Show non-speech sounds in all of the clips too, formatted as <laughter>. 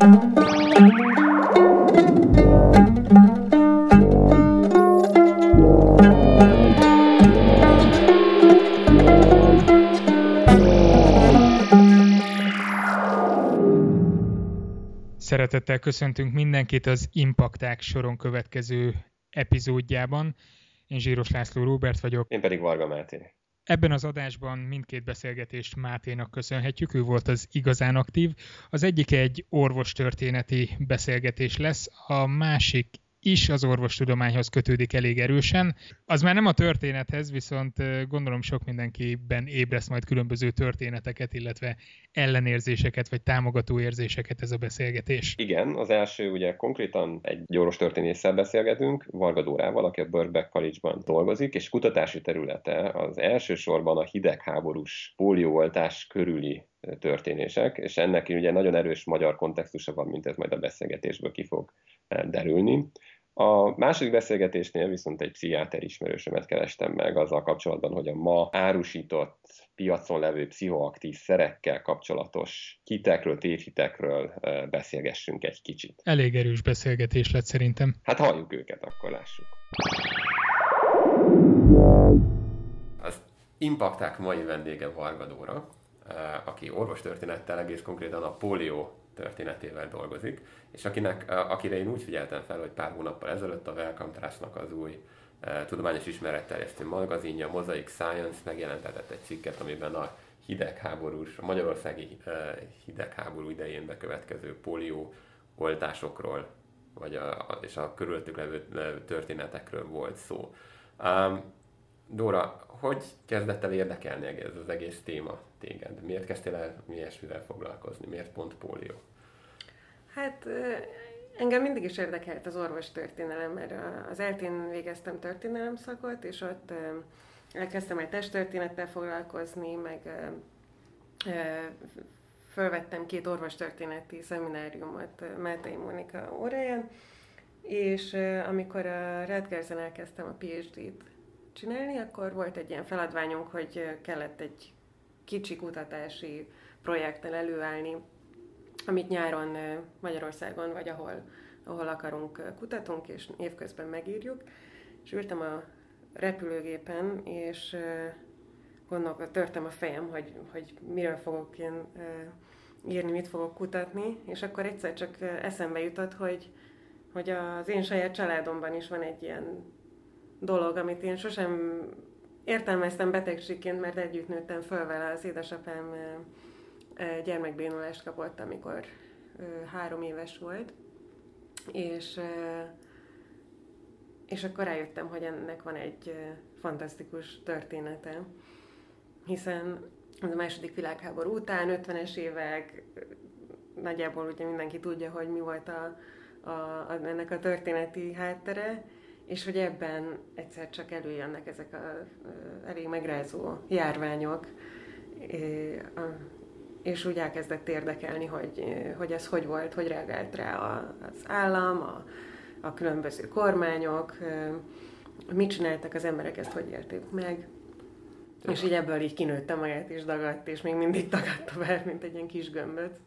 Szeretettel köszöntünk mindenkit az Impakták soron következő epizódjában. Én Zsíros László Róbert vagyok. Én pedig Varga Máté. Ebben az adásban mindkét beszélgetést Máténak köszönhetjük, ő volt az igazán aktív. Az egyik egy orvostörténeti beszélgetés lesz, a másik is az orvostudományhoz kötődik elég erősen. Az már nem a történethez, viszont gondolom sok mindenkiben ébreszt majd különböző történeteket, illetve ellenérzéseket, vagy támogató érzéseket ez a beszélgetés. Igen, az első ugye konkrétan egy orvos történésszel beszélgetünk, Varga Dórával, aki a Birkbeck College-ban dolgozik, és kutatási területe az elsősorban a hidegháborús pólióoltás körüli történések, és ennek ugye nagyon erős magyar kontextusa van, mint ez majd a beszélgetésből ki fog derülni. A második beszélgetésnél viszont egy pszichiáter ismerősömet kerestem meg azzal kapcsolatban, hogy a ma árusított piacon levő pszichoaktív szerekkel kapcsolatos hitekről, tévhitekről beszélgessünk egy kicsit. Elég erős beszélgetés lett szerintem. Hát halljuk őket, akkor lássuk. Az Impakták mai vendége Varga Dóra, aki orvostörténettel egész konkrétan a polió történetével dolgozik, és akinek, akire én úgy figyeltem fel, hogy pár hónappal ezelőtt a Wellcome Trust-nak az új uh, tudományos ismeretterjesztő magazinja, Mosaic Science megjelentetett egy cikket, amiben a hidegháborús, a magyarországi uh, hidegháború idején bekövetkező polió oltásokról, vagy a, és a körülöttük levő történetekről volt szó. Um, Dóra, hogy kezdett el érdekelni ez az egész téma téged? Miért kezdtél el ilyesmivel foglalkozni? Miért pont pólió? Hát engem mindig is érdekelt az orvos történelem, mert az eltén végeztem történelem szakot, és ott elkezdtem egy testtörténettel foglalkozni, meg fölvettem két orvostörténeti szemináriumot Mátei Mónika óráján, és amikor a Rutgersen elkezdtem a PhD-t csinálni, akkor volt egy ilyen feladványunk, hogy kellett egy kicsi kutatási projekten előállni, amit nyáron Magyarországon, vagy ahol, ahol akarunk, kutatunk, és évközben megírjuk. És ültem a repülőgépen, és gondolok, törtem a fejem, hogy, hogy miről fogok én írni, mit fogok kutatni, és akkor egyszer csak eszembe jutott, hogy, hogy az én saját családomban is van egy ilyen dolog, amit én sosem értelmeztem betegségként, mert együtt nőttem föl vele. Az édesapám gyermekbénulást kapott, amikor három éves volt, és, és akkor rájöttem, hogy ennek van egy fantasztikus története, hiszen a második világháború után, 50-es évek, nagyjából ugye mindenki tudja, hogy mi volt a, a, a, ennek a történeti háttere, és hogy ebben egyszer csak előjönnek ezek a, elég megrázó járványok, és úgy elkezdett érdekelni, hogy, hogy ez hogy volt, hogy reagált rá az állam, a, a különböző kormányok, mit csináltak az emberek, ezt hogy élték meg. És így ebből így kinőtte magát, és dagadt, és még mindig dagadt tovább, mint egy ilyen kis gömböt.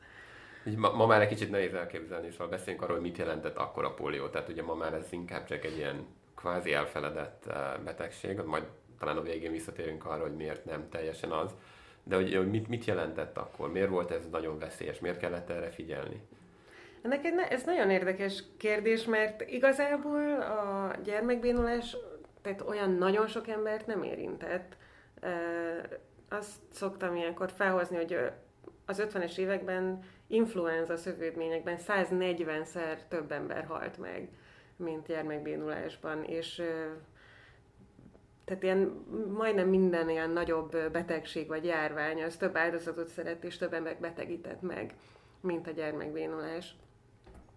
Így ma, ma már egy kicsit nehéz elképzelni, szóval beszéljünk arról, hogy mit jelentett akkor a polió. Tehát ugye ma már ez inkább csak egy ilyen kvázi elfeledett betegség, majd talán a végén visszatérünk arra, hogy miért nem teljesen az. De hogy, hogy mit, mit jelentett akkor? Miért volt ez nagyon veszélyes? Miért kellett erre figyelni? Ennek ez nagyon érdekes kérdés, mert igazából a gyermekbénulás tehát olyan nagyon sok embert nem érintett. Azt szoktam ilyenkor felhozni, hogy az 50-es években influenza szövődményekben 140-szer több ember halt meg, mint gyermekbénulásban, és tehát ilyen majdnem minden ilyen nagyobb betegség vagy járvány, az több áldozatot szeret és több ember betegített meg, mint a gyermekbénulás.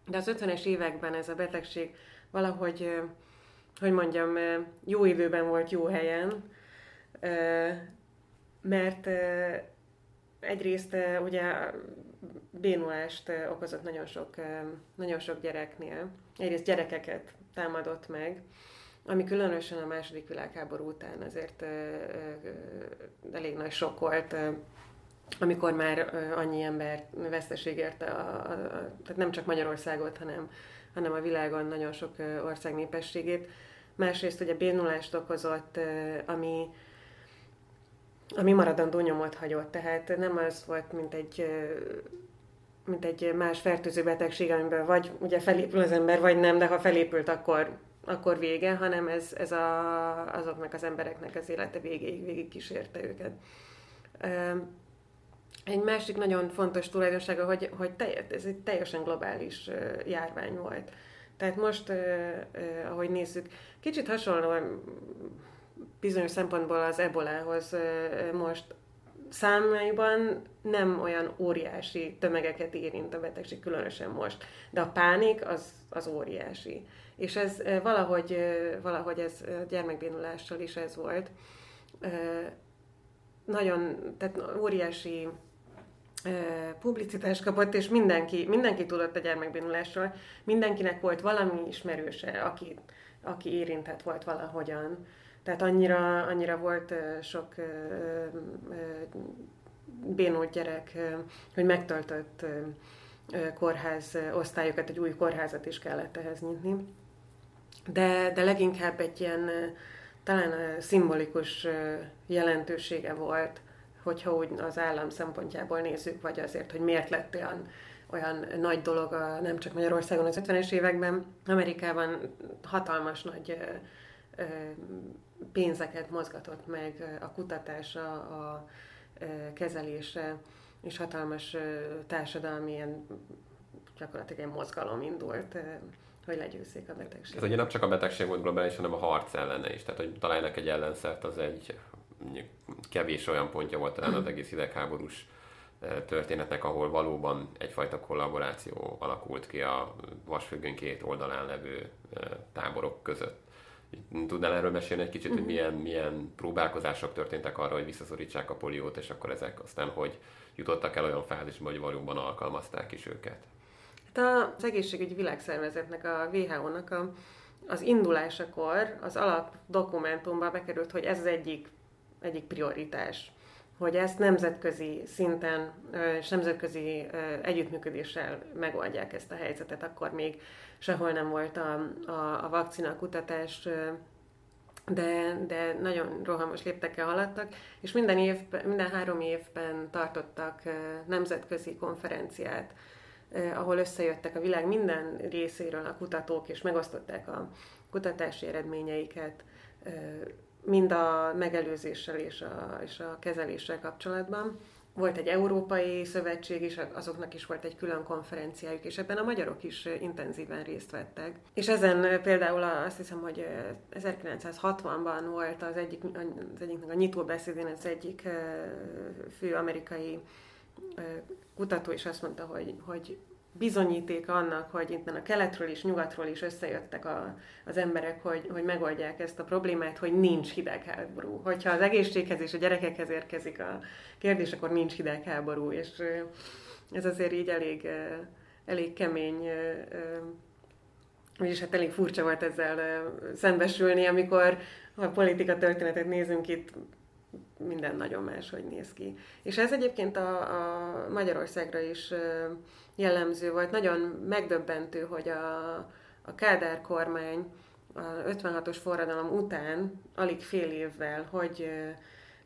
De az 50-es években ez a betegség valahogy, hogy mondjam, jó időben volt jó helyen, mert egyrészt ugye bénulást okozott nagyon sok, nagyon sok gyereknél. Egyrészt gyerekeket támadott meg, ami különösen a második világháború után azért elég nagy sok volt amikor már annyi ember veszteség érte, a, a, a, tehát nem csak Magyarországot, hanem, hanem a világon nagyon sok ország népességét. Másrészt ugye bénulást okozott, ami, ami maradandó nyomot hagyott. Tehát nem az volt, mint egy, mint egy más fertőző betegség, amiben vagy ugye felépül az ember, vagy nem, de ha felépült, akkor, akkor vége, hanem ez, ez a, azoknak az embereknek az élete végéig végig kísérte őket. Egy másik nagyon fontos tulajdonsága, hogy, hogy ez egy teljesen globális járvány volt. Tehát most, ahogy nézzük, kicsit hasonló bizonyos szempontból az ebolához most számaiban nem olyan óriási tömegeket érint a betegség, különösen most. De a pánik az, az óriási. És ez valahogy, valahogy ez gyermekbénulással is ez volt. Nagyon, tehát óriási publicitást kapott, és mindenki, mindenki tudott a gyermekbénulásról. Mindenkinek volt valami ismerőse, aki, aki érintett volt valahogyan. Tehát annyira, annyira volt sok bénult gyerek, hogy megtöltött kórház osztályokat, egy új kórházat is kellett ehhez nyitni. De, de leginkább egy ilyen talán szimbolikus jelentősége volt hogyha úgy az állam szempontjából nézzük, vagy azért, hogy miért lett olyan, olyan nagy dolog a, nem csak Magyarországon az 50-es években, Amerikában hatalmas nagy pénzeket mozgatott meg a kutatása, a kezelése, és hatalmas társadalmi ilyen, gyakorlatilag egy mozgalom indult, hogy legyőzzék a betegséget. Ez ugye nem csak a betegség volt globális, hanem a harc ellene is. Tehát, hogy találnak egy ellenszert, az egy kevés olyan pontja volt talán az egész hidegháborús eh, történetnek, ahol valóban egyfajta kollaboráció alakult ki a vasfüggöny két oldalán levő táborok között. Tudnál erről mesélni egy kicsit, hogy mhm. milyen, milyen próbálkozások történtek arra, hogy visszaszorítsák a poliót, és akkor ezek aztán hogy jutottak el olyan fázisba, hogy valóban alkalmazták is őket? Hát az egészségügyi világszervezetnek, a WHO-nak a, az indulásakor az alap dokumentumba bekerült, hogy ez az egyik egyik prioritás, hogy ezt nemzetközi szinten és nemzetközi együttműködéssel megoldják ezt a helyzetet. Akkor még sehol nem volt a, a, a vakcina kutatás, de, de nagyon rohamos léptekkel haladtak, és minden, évben, minden három évben tartottak nemzetközi konferenciát, ahol összejöttek a világ minden részéről a kutatók, és megosztották a kutatási eredményeiket, mind a megelőzéssel és a, és a kezeléssel kapcsolatban. Volt egy európai szövetség is, azoknak is volt egy külön konferenciájuk, és ebben a magyarok is intenzíven részt vettek. És ezen például azt hiszem, hogy 1960-ban volt az egyik, az egyiknek a nyitó beszédén az egyik fő amerikai kutató is azt mondta, hogy, hogy bizonyíték annak, hogy itt a keletről és nyugatról is összejöttek a, az emberek, hogy, hogy megoldják ezt a problémát, hogy nincs hidegháború. Hogyha az egészséghez és a gyerekekhez érkezik a kérdés, akkor nincs hidegháború, és ez azért így elég, elég kemény, és hát elég furcsa volt ezzel szembesülni, amikor a politika történetet nézünk itt, minden nagyon máshogy néz ki. És ez egyébként a, a Magyarországra is jellemző volt. Nagyon megdöbbentő, hogy a, a Kádár kormány a 56-os forradalom után, alig fél évvel, hogy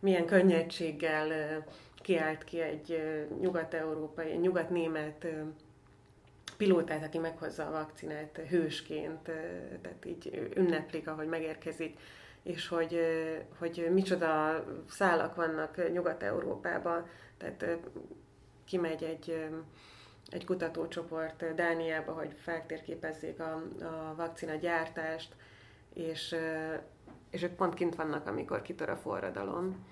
milyen könnyedséggel kiállt ki egy nyugat-európai, egy nyugat-német pilótát, aki meghozza a vakcinát hősként, tehát így ünneplik, ahogy megérkezik, és hogy, hogy micsoda szálak vannak Nyugat-Európában, tehát kimegy egy egy kutatócsoport Dániába, hogy feltérképezzék a, a vakcina gyártást, és, és ők pont kint vannak, amikor kitör a forradalom,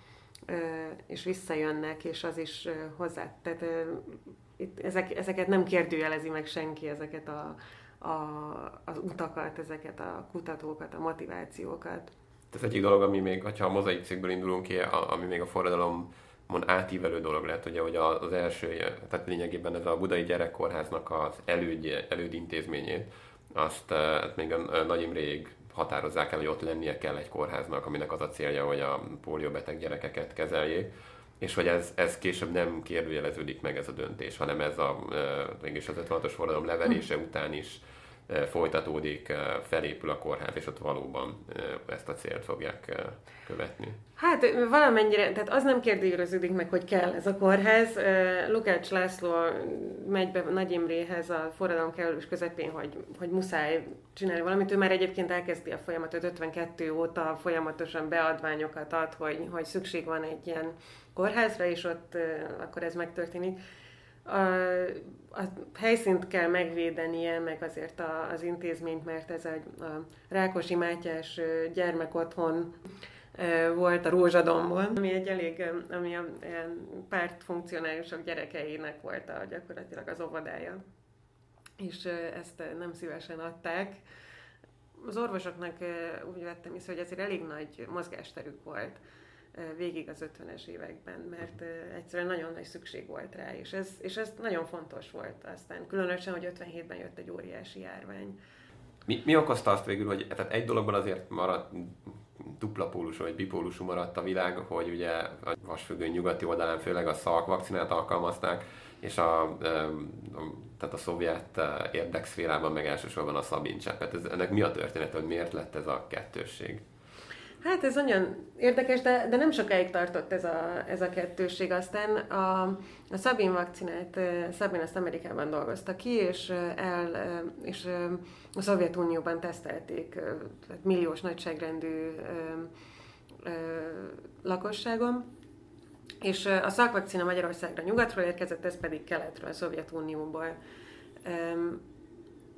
és visszajönnek, és az is hozzá, tehát itt ezek, ezeket nem kérdőjelezi meg senki, ezeket a, a, az utakat, ezeket a kutatókat, a motivációkat. Ez egyik dolog, ami még, ha a mozaik cégből indulunk ki, ami még a forradalom mond átívelő dolog lett, ugye, hogy az első, tehát lényegében ez a Budai Gyerekkórháznak az előd, elődintézményét, azt hát még a Nagy Imréig határozzák el, hogy ott lennie kell egy kórháznak, aminek az a célja, hogy a pólióbeteg gyerekeket kezeljék. és hogy ez, ez később nem kérdőjeleződik meg ez a döntés, hanem ez a, mégis az 56-os forradalom leverése után is folytatódik, felépül a kórház, és ott valóban ezt a célt fogják követni. Hát valamennyire, tehát az nem kérdőjeleződik meg, hogy kell ez a kórház. Lukács László megy be Nagy Imréhez a forradalom kerülős közepén, hogy, hogy muszáj csinálni valamit. Ő már egyébként elkezdi a folyamatot, 52 óta folyamatosan beadványokat ad, hogy, hogy szükség van egy ilyen kórházra, és ott akkor ez megtörténik a, a helyszínt kell megvédenie, meg azért a, az intézményt, mert ez egy a Rákosi Mátyás gyermekotthon volt a Rózsadomban, ami egy elég, ami a pártfunkcionálisok gyerekeinek volt a, gyakorlatilag az óvodája. És ezt nem szívesen adták. Az orvosoknak úgy vettem észre, hogy ezért elég nagy mozgásterük volt végig az 50-es években, mert egyszerűen nagyon nagy szükség volt rá, és ez, és ez nagyon fontos volt aztán, különösen, hogy 57-ben jött egy óriási járvány. Mi, mi okozta azt végül, hogy tehát egy dologban azért maradt dupla pólusú vagy bipólusú maradt a világ, hogy ugye a vasfüggő nyugati oldalán főleg a szalk vakcinát alkalmazták, és a, tehát a szovjet érdekszférában meg elsősorban a szabincseppet. Ez, ennek mi a történet, hogy miért lett ez a kettősség? Hát ez nagyon érdekes, de, de nem sokáig tartott ez a, ez a kettőség. Aztán a, a Sabin vakcinát, Sabin azt Amerikában dolgozta ki, és, el, és a Szovjetunióban tesztelték tehát milliós nagyságrendű lakosságon. És a szakvakcina Magyarországra nyugatról érkezett, ez pedig keletről, a Szovjetunióból.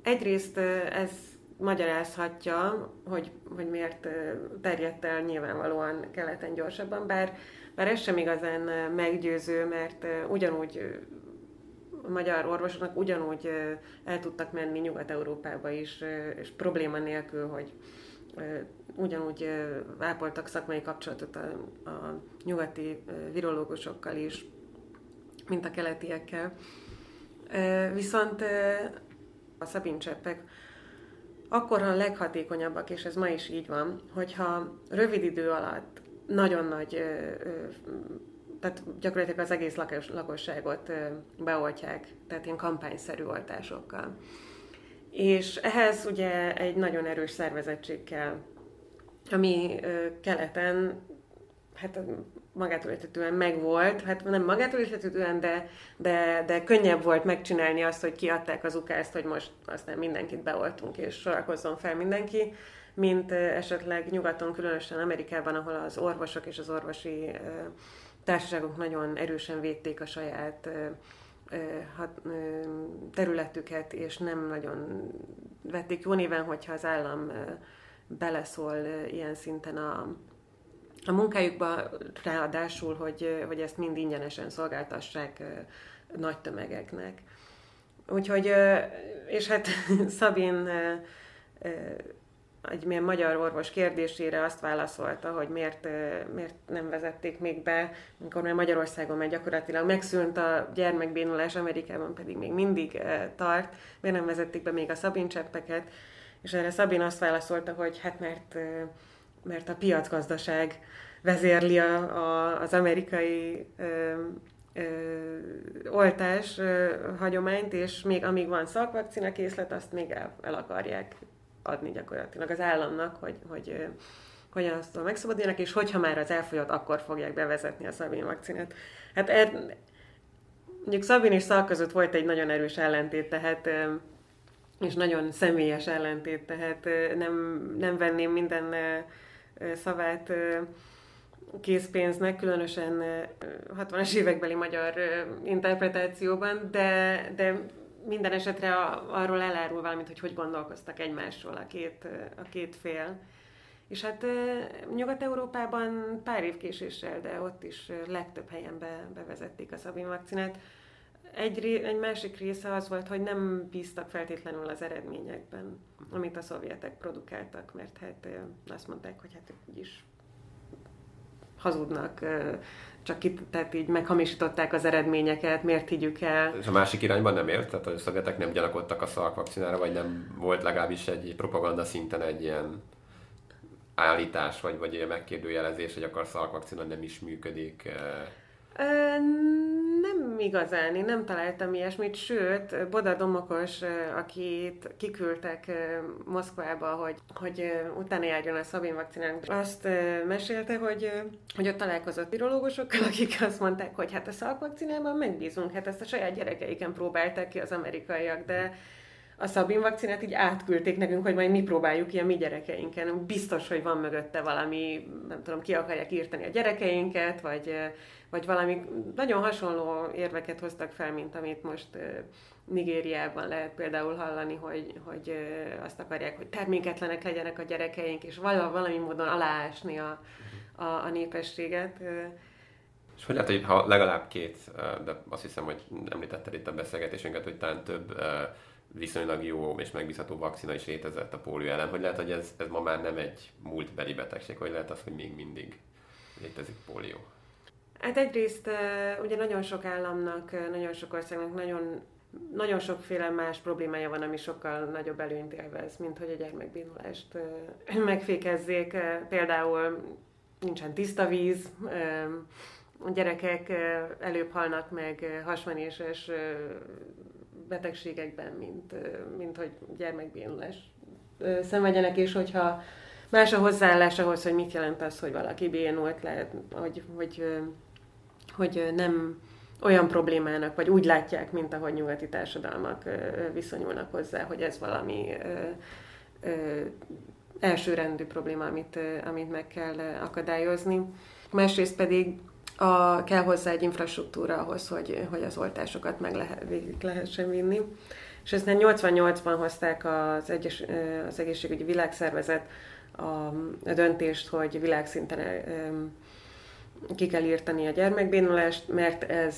Egyrészt ez magyarázhatja, hogy, hogy miért terjedt el nyilvánvalóan keleten gyorsabban, bár, bár ez sem igazán meggyőző, mert ugyanúgy a magyar orvosoknak ugyanúgy el tudtak menni Nyugat-Európába is, és probléma nélkül, hogy ugyanúgy ápoltak szakmai kapcsolatot a, a nyugati virológusokkal is, mint a keletiekkel. Viszont a szabincseppek akkor a leghatékonyabbak, és ez ma is így van, hogyha rövid idő alatt nagyon nagy, tehát gyakorlatilag az egész lakosságot beoltják, tehát ilyen kampányszerű oltásokkal. És ehhez ugye egy nagyon erős szervezettség kell, ami keleten hát magától értetően megvolt, hát nem magától értetően, de, de, de könnyebb volt megcsinálni azt, hogy kiadták az ukázt, hogy most aztán mindenkit beoltunk, és sorakozzon fel mindenki, mint esetleg nyugaton, különösen Amerikában, ahol az orvosok és az orvosi társaságok nagyon erősen védték a saját területüket, és nem nagyon vették jó néven, hogyha az állam beleszól ilyen szinten a, a munkájukba ráadásul, hogy, hogy ezt mind ingyenesen szolgáltassák nagy tömegeknek. Úgyhogy, és hát <laughs> Szabin egy milyen magyar orvos kérdésére azt válaszolta, hogy miért, miért nem vezették még be, amikor már Magyarországon már gyakorlatilag megszűnt a gyermekbénulás, Amerikában pedig még mindig tart, miért nem vezették be még a szabincseppeket, és erre Szabin azt válaszolta, hogy hát mert mert a piacgazdaság vezérli a, a, az amerikai ö, ö, oltás ö, hagyományt, és még amíg van szakvakcina készlet, azt még el, el akarják adni gyakorlatilag az államnak, hogy, hogy hogyan azt megszabaduljanak, és hogyha már az elfogyott, akkor fogják bevezetni a Szabin vakcinát. Hát er, mondjuk Szabin és Szal között volt egy nagyon erős ellentét, tehát és nagyon személyes ellentét, tehát nem, nem venném minden szavát készpénznek, különösen 60-as évekbeli magyar interpretációban, de, de minden esetre arról elárul valamit, hogy hogy gondolkoztak egymásról a két, a két fél. És hát Nyugat-Európában pár év késéssel, de ott is legtöbb helyen be, bevezették a Szabin vakcinát. Egy, ré, egy másik része az volt, hogy nem bíztak feltétlenül az eredményekben, amit a szovjetek produkáltak, mert hát azt mondták, hogy hát ők úgyis hazudnak, csak itt, tehát így meghamisították az eredményeket, miért higgyük el. És a másik irányban nem ért? Tehát a szovjetek nem gyanakodtak a szalkvakcinára, vagy nem volt legalábbis egy propaganda szinten egy ilyen állítás, vagy, vagy ilyen megkérdőjelezés, hogy akkor a szalkvakcina nem is működik? Nem igazán, én nem találtam ilyesmit, sőt, Boda Domokos, akit kiküldtek Moszkvába, hogy, hogy utána járjon a Szabin vakcinán, azt mesélte, hogy, hogy ott találkozott virológusokkal, akik azt mondták, hogy hát a szalkvakcinában megbízunk, hát ezt a saját gyerekeiken próbálták ki az amerikaiak, de a Szabin vakcinát így átküldték nekünk, hogy majd mi próbáljuk ki a mi gyerekeinken. Biztos, hogy van mögötte valami, nem tudom, ki akarják írtani a gyerekeinket, vagy, vagy valami nagyon hasonló érveket hoztak fel, mint amit most Nigériában lehet például hallani, hogy, hogy azt akarják, hogy terméketlenek legyenek a gyerekeink, és valami módon aláásni a, a, a népességet. És hogy lehet, hogy ha legalább két, de azt hiszem, hogy említetted itt a beszélgetésünket, hogy talán több viszonylag jó és megbízható vakcina is létezett a pólió ellen. Hogy lehet, hogy ez, ez ma már nem egy múltbeli betegség, hogy lehet az, hogy még mindig létezik pólió? Hát egyrészt ugye nagyon sok államnak, nagyon sok országnak nagyon, nagyon sokféle más problémája van, ami sokkal nagyobb előnyt élvez, mint hogy a gyermekbénulást <clears throat> megfékezzék. Például nincsen tiszta víz, a gyerekek előbb halnak meg hasmenéses betegségekben, mint, mint hogy gyermekbénulás szenvedjenek, és hogyha más a hozzáállás ahhoz, hogy mit jelent az, hogy valaki bénult, lehet, hogy, hogy, hogy nem olyan problémának, vagy úgy látják, mint ahogy nyugati társadalmak viszonyulnak hozzá, hogy ez valami elsőrendű probléma, amit, amit meg kell akadályozni. Másrészt pedig a, kell hozzá egy infrastruktúra ahhoz, hogy, hogy az oltásokat meg lehet, végig lehessen vinni. És ezt 88-ban hozták az, egyes, az egészségügyi világszervezet a, a döntést, hogy világszinten ki kell írtani a gyermekbénulást, mert ez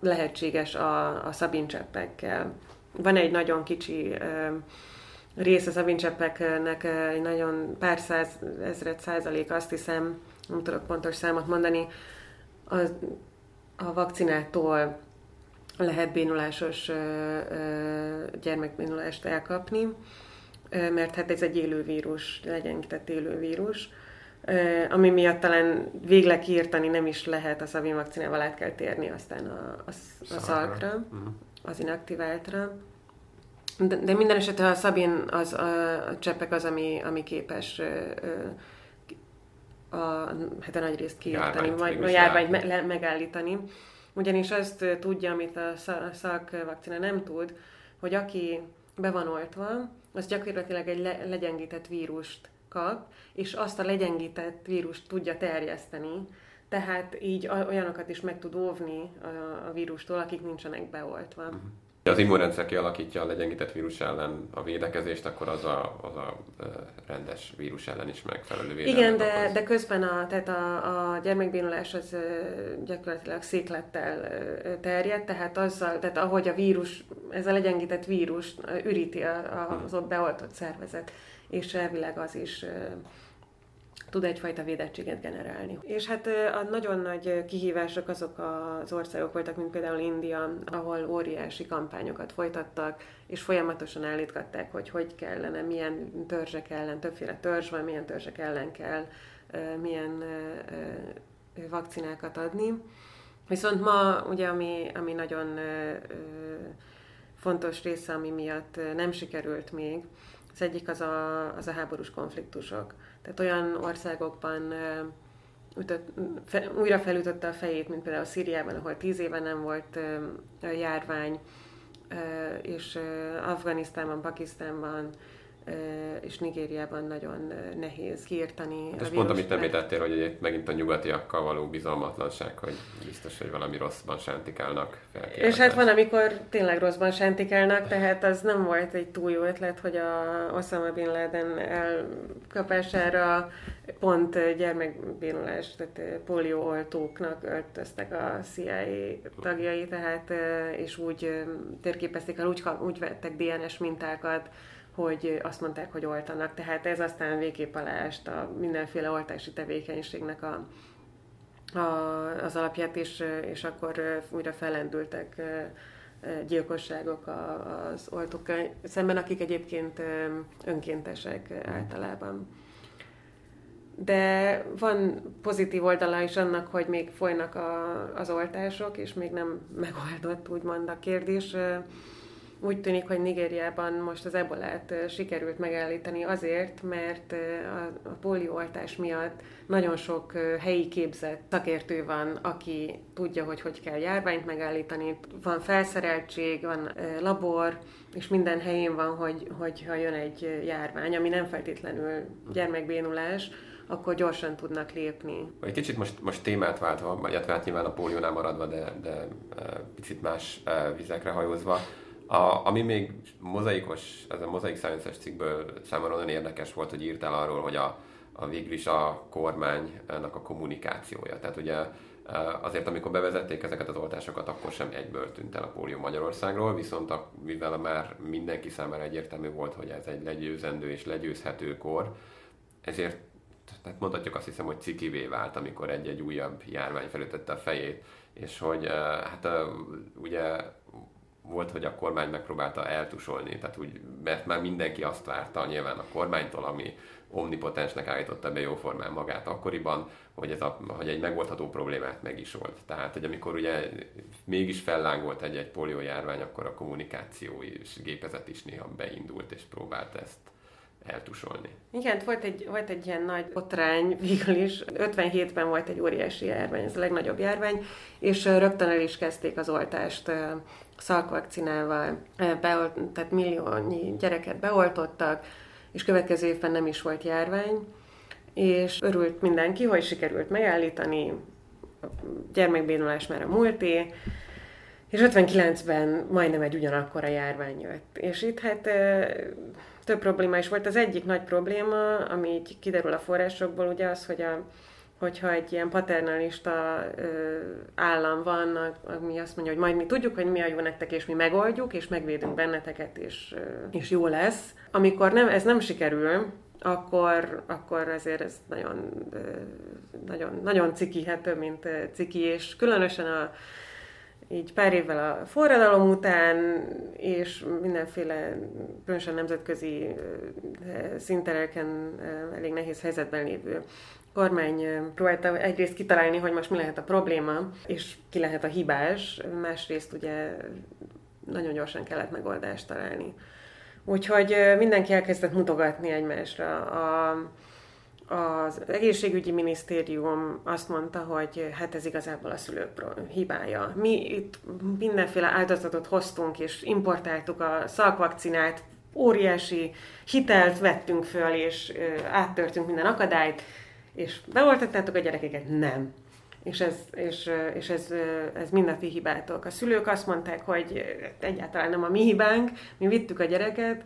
lehetséges a, a szabincseppekkel. Van egy nagyon kicsi rész a szabincseppeknek, egy nagyon pár száz, ezret százalék, azt hiszem, nem tudok pontos számot mondani, a, a vakcinától lehet bénulásos gyermekbénulást elkapni, mert hát ez egy élő vírus, legyengített élő vírus, ami miatt talán végleg kiírtani nem is lehet, a Szabin vakcinával át kell térni aztán a, a, a szalkra, uh-huh. az inaktiváltra. De, de minden esetre a Szabin, az, a, a cseppek az, ami, ami képes a, hát a nagy részt kiírtani, vagy a járványt me, le, megállítani. Ugyanis azt tudja, amit a szakvakcina nem tud, hogy aki be van oltva, az gyakorlatilag egy le, legyengített vírust kap, és azt a legyengített vírust tudja terjeszteni, tehát így olyanokat is meg tud óvni a, a vírustól, akik nincsenek beoltva. Uh-huh az immunrendszer kialakítja a legyengített vírus ellen a védekezést, akkor az a, az a rendes vírus ellen is megfelelő védelmet Igen, de, de közben a, tehát a, a gyermekbénulás az gyakorlatilag széklettel terjed, tehát, azzal, tehát ahogy a vírus, ez a legyengített vírus üríti az ott beoltott szervezet, és elvileg az is tud egyfajta védettséget generálni. És hát a nagyon nagy kihívások azok az országok voltak, mint például India, ahol óriási kampányokat folytattak, és folyamatosan állítgatták, hogy hogy kellene, milyen törzsek ellen, többféle törzs van, milyen törzsek ellen kell, milyen vakcinákat adni. Viszont ma, ugye, ami, ami nagyon fontos része, ami miatt nem sikerült még, az egyik az a, az a háborús konfliktusok. Tehát olyan országokban ütött, fe, újra felütötte a fejét, mint például Szíriában, ahol tíz éve nem volt járvány, és Afganisztánban, Pakisztánban, és Nigériában nagyon nehéz kiirtani. És pont amit említettél, hogy megint a nyugatiakkal való bizalmatlanság, hogy biztos, hogy valami rosszban sántikálnak. És hát van, amikor tényleg rosszban sántikálnak, tehát az nem volt egy túl jó ötlet, hogy a Osama Bin Laden elkapására pont gyermekbénulás, tehát polióoltóknak öltöztek a CIA tagjai, tehát és úgy térképezték el, úgy, úgy vettek DNS mintákat, hogy azt mondták, hogy oltanak. Tehát ez aztán végképp aláást a mindenféle oltási tevékenységnek a, a, az alapját, és, és akkor újra fellendültek gyilkosságok az oltókkal szemben, akik egyébként önkéntesek általában. de van pozitív oldala is annak, hogy még folynak a, az oltások, és még nem megoldott úgymond a kérdés. Úgy tűnik, hogy Nigériában most az ebolát sikerült megállítani azért, mert a, a polióoltás miatt nagyon sok helyi képzett szakértő van, aki tudja, hogy hogy kell járványt megállítani. Van felszereltség, van labor, és minden helyén van, hogy, hogyha jön egy járvány, ami nem feltétlenül gyermekbénulás, akkor gyorsan tudnak lépni. Egy kicsit most, most témát váltva, illetve hát nyilván a póliónál maradva, de, de picit más vizekre hajózva, a, ami még mozaikos, ez a Mosaic Science-es cikkből számomra nagyon érdekes volt, hogy írtál arról, hogy a, a végül is a kormánynak a kommunikációja. Tehát ugye azért, amikor bevezették ezeket az oltásokat, akkor sem egyből tűnt el a pólió Magyarországról, viszont a, mivel már mindenki számára egyértelmű volt, hogy ez egy legyőzendő és legyőzhető kor, ezért tehát mondhatjuk azt hiszem, hogy cikivé vált, amikor egy-egy újabb járvány felütötte a fejét, és hogy hát ugye volt, hogy a kormány megpróbálta eltusolni, tehát úgy, mert már mindenki azt várta nyilván a kormánytól, ami omnipotensnek állította be jóformán magát akkoriban, hogy, ez a, hogy egy megoldható problémát meg is volt. Tehát, hogy amikor ugye mégis fellángolt egy-egy poliójárvány, akkor a kommunikáció és gépezet is néha beindult és próbált ezt eltusolni. Igen, volt egy, volt egy ilyen nagy botrány végül is. 57-ben volt egy óriási járvány, ez a legnagyobb járvány, és rögtön el is kezdték az oltást szalkvakcinával, beolt, tehát milliónyi gyereket beoltottak, és következő évben nem is volt járvány, és örült mindenki, hogy sikerült megállítani, a gyermekbénulás már a múlté, és 59-ben majdnem egy ugyanakkor a járvány jött. És itt hát több probléma is volt. Az egyik nagy probléma, ami így kiderül a forrásokból, ugye az, hogy a, hogyha egy ilyen paternalista ö, állam van, ami azt mondja, hogy majd mi tudjuk, hogy mi a jó nektek, és mi megoldjuk, és megvédünk benneteket, és, ö, és jó lesz. Amikor nem, ez nem sikerül, akkor, akkor ezért ez nagyon, ö, nagyon, nagyon cikihető, mint ciki, és különösen a így pár évvel a forradalom után, és mindenféle, különösen nemzetközi szintereken elég nehéz helyzetben lévő kormány próbálta egyrészt kitalálni, hogy most mi lehet a probléma, és ki lehet a hibás, másrészt ugye nagyon gyorsan kellett megoldást találni. Úgyhogy mindenki elkezdett mutogatni egymásra. A, az egészségügyi minisztérium azt mondta, hogy hát ez igazából a szülők hibája. Mi itt mindenféle áldozatot hoztunk, és importáltuk a szalkvakcinát, óriási hitelt vettünk föl, és áttörtünk minden akadályt, és beoltattátok a gyerekeket? Nem. És ez, és, és ez, ez mind a ti hibátok. A szülők azt mondták, hogy egyáltalán nem a mi hibánk, mi vittük a gyereket,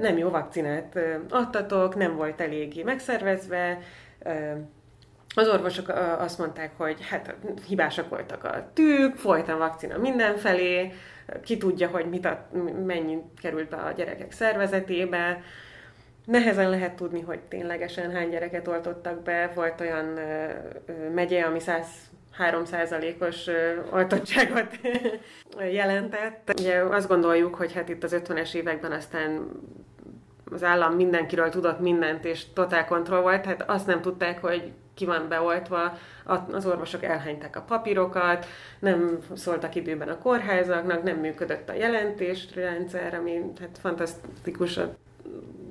nem jó vakcinát adtatok, nem volt eléggé megszervezve, az orvosok azt mondták, hogy hát hibásak voltak a tűk, folyton vakcina mindenfelé, ki tudja, hogy mit ad, mennyi került be a gyerekek szervezetébe. Nehezen lehet tudni, hogy ténylegesen hány gyereket oltottak be. Volt olyan megye, ami 100 3%-os oltottságot <laughs> jelentett. Ugye azt gondoljuk, hogy hát itt az 50-es években aztán az állam mindenkiről tudott mindent, és totál kontroll volt, hát azt nem tudták, hogy ki van beoltva, az orvosok elhányták a papírokat, nem szóltak időben a kórházaknak, nem működött a jelentésrendszer, ami hát fantasztikus,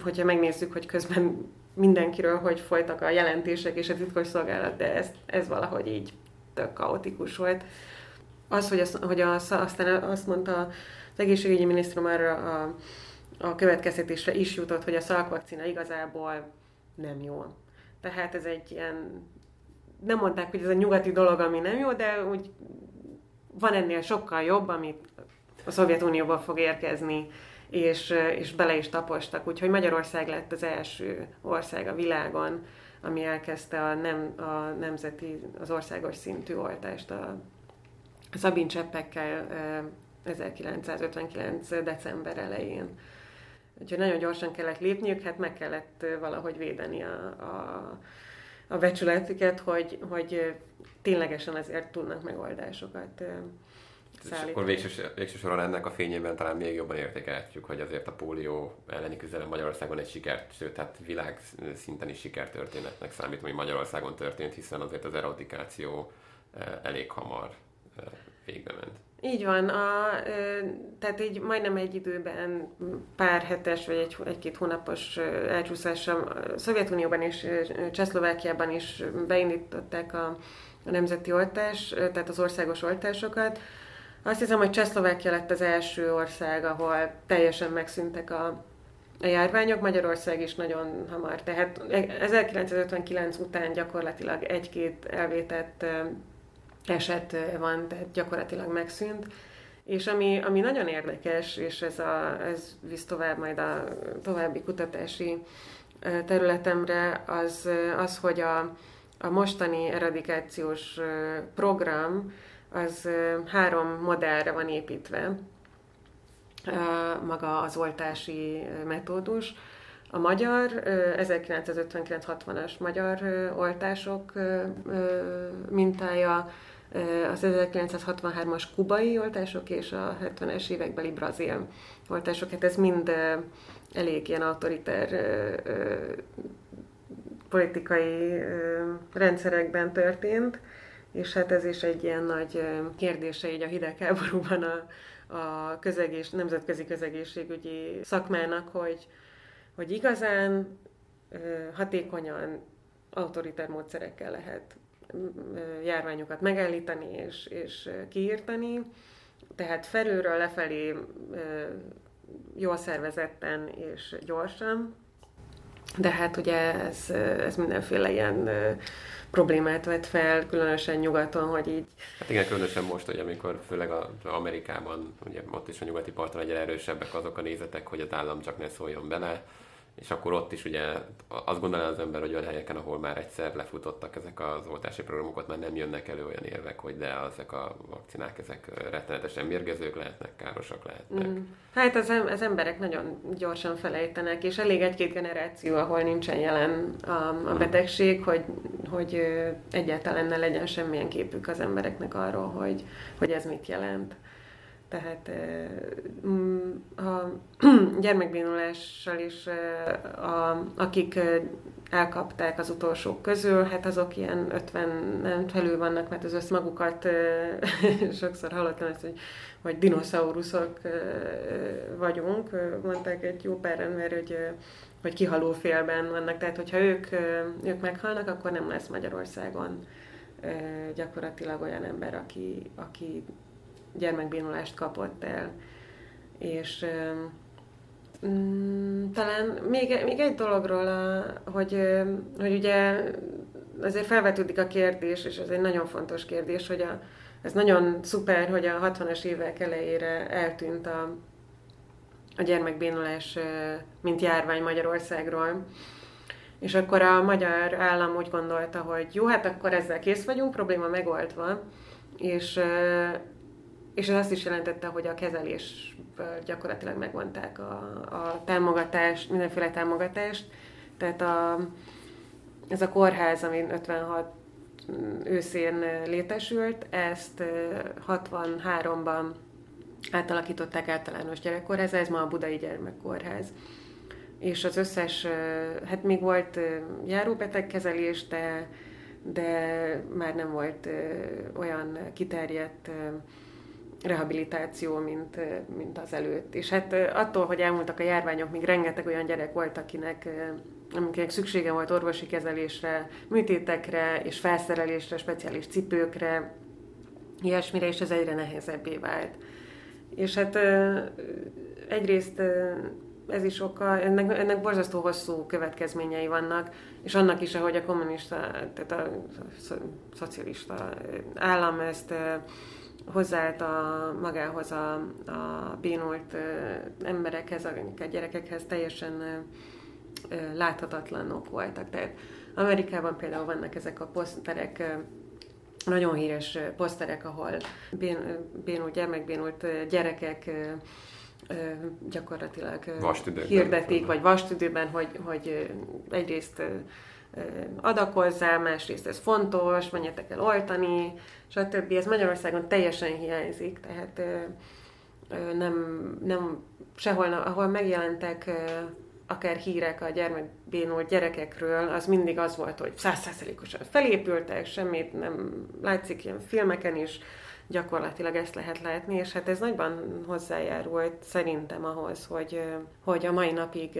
hogyha megnézzük, hogy közben mindenkiről, hogy folytak a jelentések és a titkos szolgálat, de ez, ez valahogy így tök kaotikus volt. Az, hogy, az, hogy az, aztán azt mondta az egészségügyi minisztrum arra a, a következtetésre is jutott, hogy a szalkvakcina igazából nem jó. Tehát ez egy ilyen, nem mondták, hogy ez a nyugati dolog, ami nem jó, de úgy van ennél sokkal jobb, amit a Szovjetunióból fog érkezni, és, és bele is tapostak. Úgyhogy Magyarország lett az első ország a világon, ami elkezdte a, nem, a nemzeti, az országos szintű oltást a, Szabin cseppekkel 1959. december elején. Úgyhogy nagyon gyorsan kellett lépniük, hát meg kellett valahogy védeni a, a, a becsületüket, hogy, hogy ténylegesen ezért tudnak megoldásokat szállítani. És akkor végső, végső soron ennek a fényében talán még jobban értékelhetjük, hogy azért a pólió elleni küzdelem Magyarországon egy sikert, sőt, tehát világ szinten is sikertörténetnek számít, ami Magyarországon történt, hiszen azért az eradikáció elég hamar végbe ment. Így van, a, tehát így majdnem egy időben, pár hetes vagy egy, egy-két hónapos elcsúszással Szovjetunióban és Csehszlovákiában is beindították a, a nemzeti oltás, tehát az országos oltásokat. Azt hiszem, hogy Csehszlovákia lett az első ország, ahol teljesen megszűntek a, a járványok, Magyarország is nagyon hamar. Tehát 1959 után gyakorlatilag egy-két elvétett eset van, tehát gyakorlatilag megszűnt. És ami, ami nagyon érdekes, és ez, a, ez visz tovább majd a további kutatási területemre, az, az hogy a, a mostani eradikációs program az három modellre van építve, maga az oltási metódus. A magyar 1959-60-as magyar oltások mintája, az 1963-as kubai oltások és a 70-es évekbeli brazil oltások. Hát ez mind elég ilyen autoriter politikai rendszerekben történt, és hát ez is egy ilyen nagy kérdése így a hidegháborúban a, a közegés, nemzetközi közegészségügyi szakmának, hogy, hogy igazán hatékonyan autoriter módszerekkel lehet járványokat megállítani és, és kiírtani, tehát felülről lefelé jól szervezetten és gyorsan, de hát ugye ez, ez mindenféle ilyen problémát vet fel, különösen nyugaton, hogy így... Hát igen, különösen most, hogy amikor főleg a, Amerikában, ugye ott is a nyugati parton egyre erősebbek azok a nézetek, hogy az állam csak ne szóljon bele, és akkor ott is ugye azt gondolná az ember, hogy olyan helyeken, ahol már egyszer lefutottak ezek az oltási programokat, már nem jönnek elő olyan érvek, hogy de ezek a vakcinák, ezek rettenetesen mérgezők lehetnek, károsak lehetnek. Mm. Hát az, az emberek nagyon gyorsan felejtenek, és elég egy-két generáció, ahol nincsen jelen a, a mm. betegség, hogy, hogy egyáltalán ne legyen semmilyen képük az embereknek arról, hogy, hogy ez mit jelent. Tehát mm, a <clears throat> gyermekbénulással is, a, akik elkapták az utolsók közül, hát azok ilyen 50 felül vannak, mert az össz magukat <laughs> sokszor hallottam hogy, hogy dinoszauruszok vagyunk, mondták egy jó pár ember, hogy, hogy kihaló félben vannak, tehát hogyha ők, ők meghalnak, akkor nem lesz Magyarországon gyakorlatilag olyan ember, aki, aki gyermekbénulást kapott el. És mm, talán még, még egy dologról, hogy, hogy ugye azért felvetődik a kérdés, és ez egy nagyon fontos kérdés, hogy a, ez nagyon szuper, hogy a 60-as évek elejére eltűnt a, a gyermekbénulás, mint járvány Magyarországról. És akkor a magyar állam úgy gondolta, hogy jó, hát akkor ezzel kész vagyunk, probléma megoldva, és és ez azt is jelentette, hogy a kezelésből gyakorlatilag megvonták a, a támogatást, mindenféle támogatást. Tehát a, ez a kórház, ami 56 őszén létesült, ezt 63-ban átalakították általános gyerekkórház, ez ma a Budai Gyermekkórház. És az összes, hát még volt járóbetegkezelés, de, de már nem volt olyan kiterjedt rehabilitáció, mint, mint az előtt. És hát attól, hogy elmúltak a járványok, még rengeteg olyan gyerek volt, akinek, akinek szüksége volt orvosi kezelésre, műtétekre és felszerelésre, speciális cipőkre, ilyesmire, és ez egyre nehezebbé vált. És hát egyrészt ez is oka, ennek, ennek borzasztó hosszú következményei vannak, és annak is, ahogy a kommunista, tehát a szocialista állam ezt hozzáállt a, magához a, a bénult emberekhez, a gyerekekhez teljesen láthatatlanok voltak. Tehát Amerikában például vannak ezek a poszterek, nagyon híres poszterek, ahol bén, bénult, gyermekbénult gyerekek gyakorlatilag hirdetik, vagy vastüdőben, hogy, hogy egyrészt adakozzál, másrészt ez fontos, menjetek el oltani, stb. Ez Magyarországon teljesen hiányzik, tehát nem, nem sehol, ahol megjelentek akár hírek a gyermekbénult gyerekekről, az mindig az volt, hogy százszázalékosan felépültek, semmit nem látszik ilyen filmeken is, gyakorlatilag ezt lehet látni, és hát ez nagyban hozzájárult szerintem ahhoz, hogy, hogy a mai napig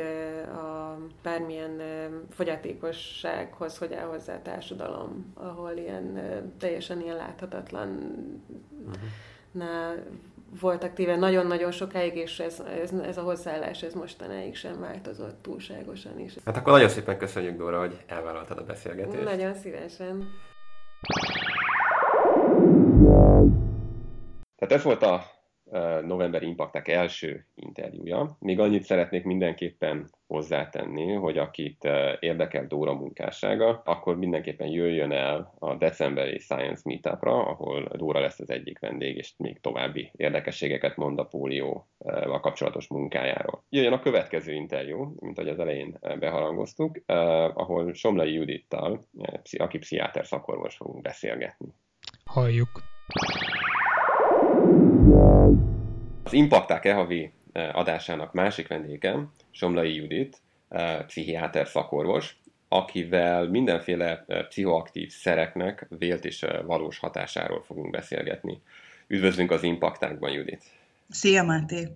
a bármilyen fogyatékossághoz hogy áll hozzá a társadalom, ahol ilyen teljesen ilyen láthatatlan uh-huh volt aktíve nagyon-nagyon sokáig, és ez, ez, ez a hozzáállás ez mostanáig sem változott túlságosan is. Hát akkor nagyon szépen köszönjük, Dóra, hogy elvállaltad a beszélgetést. Nagyon szívesen. Tehát ez volt a novemberi Impactek első interjúja. Még annyit szeretnék mindenképpen hozzátenni, hogy akit érdekel Dóra munkássága, akkor mindenképpen jöjjön el a decemberi Science Meetupra, ahol Dóra lesz az egyik vendég, és még további érdekességeket mond a pólióval kapcsolatos munkájáról. Jöjjön a következő interjú, mint ahogy az elején beharangoztuk, ahol Somlai Judittal, aki pszichiáter szakorvos fogunk beszélgetni. Halljuk. Az Impakták EHV adásának másik vendégem Somlai Judit, eh, pszichiáter szakorvos, akivel mindenféle eh, pszichoaktív szereknek vélt és eh, valós hatásáról fogunk beszélgetni. Üdvözlünk az Impaktákban, Judit! Szia, Máté!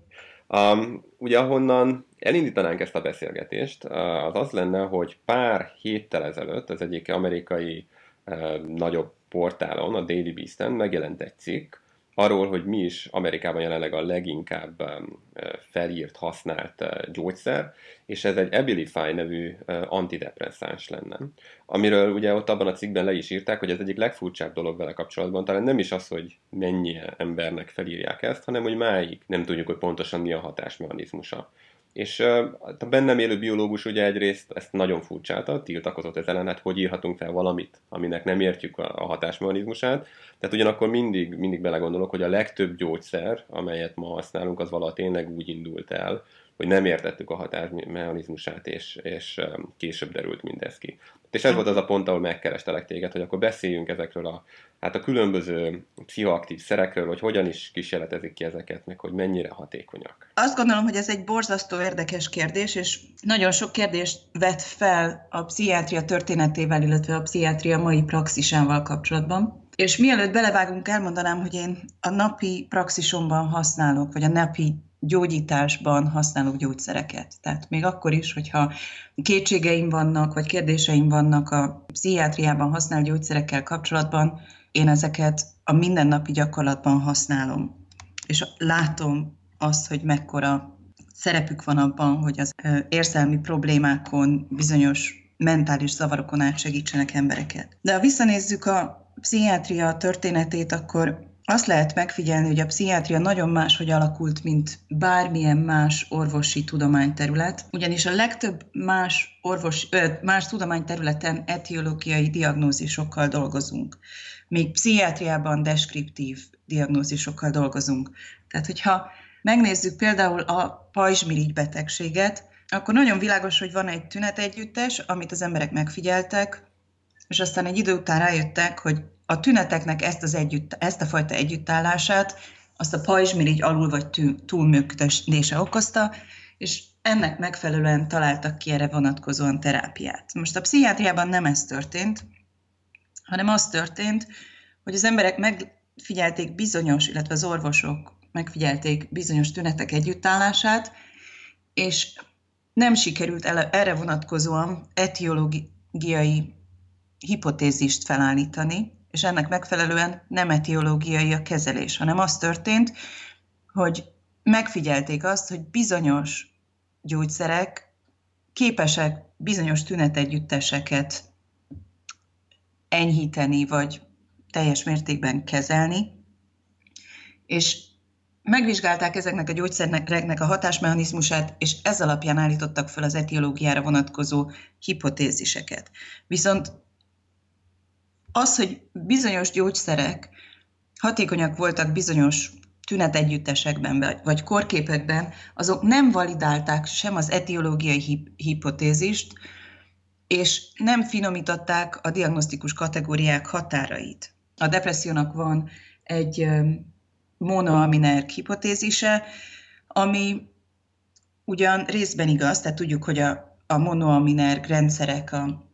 Um, ugye ahonnan elindítanánk ezt a beszélgetést, az az lenne, hogy pár héttel ezelőtt az egyik amerikai uh, nagyobb portálon, a Daily Beast-en megjelent egy cikk, arról, hogy mi is Amerikában jelenleg a leginkább um, felírt, használt uh, gyógyszer, és ez egy Abilify nevű uh, antidepresszáns lenne. Amiről ugye ott abban a cikkben le is írták, hogy ez egyik legfurcsább dolog vele kapcsolatban, talán nem is az, hogy mennyi embernek felírják ezt, hanem hogy máig nem tudjuk, hogy pontosan mi a hatásmechanizmusa. És a bennem élő biológus ugye egyrészt ezt nagyon furcsálta, tiltakozott ez ellen, hát hogy írhatunk fel valamit, aminek nem értjük a, a hatásmechanizmusát. Tehát ugyanakkor mindig, mindig belegondolok, hogy a legtöbb gyógyszer, amelyet ma használunk, az valaha tényleg úgy indult el, hogy nem értettük a hatásmechanizmusát, és, és később derült mindez ki. És ez volt az a pont, ahol megkerestelek téged, hogy akkor beszéljünk ezekről a, hát a különböző pszichoaktív szerekről, hogy hogyan is kísérletezik ki ezeket, meg hogy mennyire hatékonyak. Azt gondolom, hogy ez egy borzasztó érdekes kérdés, és nagyon sok kérdést vet fel a pszichiátria történetével, illetve a pszichiátria mai praxisával kapcsolatban. És mielőtt belevágunk, elmondanám, hogy én a napi praxisomban használok, vagy a napi gyógyításban használok gyógyszereket. Tehát még akkor is, hogyha kétségeim vannak, vagy kérdéseim vannak a pszichiátriában használt gyógyszerekkel kapcsolatban, én ezeket a mindennapi gyakorlatban használom. És látom azt, hogy mekkora szerepük van abban, hogy az érzelmi problémákon, bizonyos mentális zavarokon át segítsenek embereket. De ha visszanézzük a pszichiátria történetét, akkor azt lehet megfigyelni, hogy a pszichiátria nagyon máshogy alakult, mint bármilyen más orvosi tudományterület, ugyanis a legtöbb más, orvos, más tudományterületen etiológiai diagnózisokkal dolgozunk. Még pszichiátriában deskriptív diagnózisokkal dolgozunk. Tehát, hogyha megnézzük például a pajzsmirigy betegséget, akkor nagyon világos, hogy van egy tünetegyüttes, amit az emberek megfigyeltek, és aztán egy idő után rájöttek, hogy a tüneteknek ezt, az együtt, ezt a fajta együttállását azt a pajzsmirigy alul vagy túlműködése okozta, és ennek megfelelően találtak ki erre vonatkozóan terápiát. Most a pszichiátriában nem ez történt, hanem az történt, hogy az emberek megfigyelték bizonyos, illetve az orvosok megfigyelték bizonyos tünetek együttállását, és nem sikerült erre vonatkozóan etiológiai hipotézist felállítani, és ennek megfelelően nem etiológiai a kezelés, hanem az történt, hogy megfigyelték azt, hogy bizonyos gyógyszerek képesek bizonyos tünetegyütteseket enyhíteni, vagy teljes mértékben kezelni, és megvizsgálták ezeknek a gyógyszereknek a hatásmechanizmusát, és ez alapján állítottak fel az etiológiára vonatkozó hipotéziseket. Viszont az, hogy bizonyos gyógyszerek hatékonyak voltak bizonyos tünetegyüttesekben vagy korképekben, azok nem validálták sem az etiológiai hipotézist, és nem finomították a diagnosztikus kategóriák határait. A depressziónak van egy monoaminer hipotézise, ami ugyan részben igaz, tehát tudjuk, hogy a, a monoaminer rendszerek a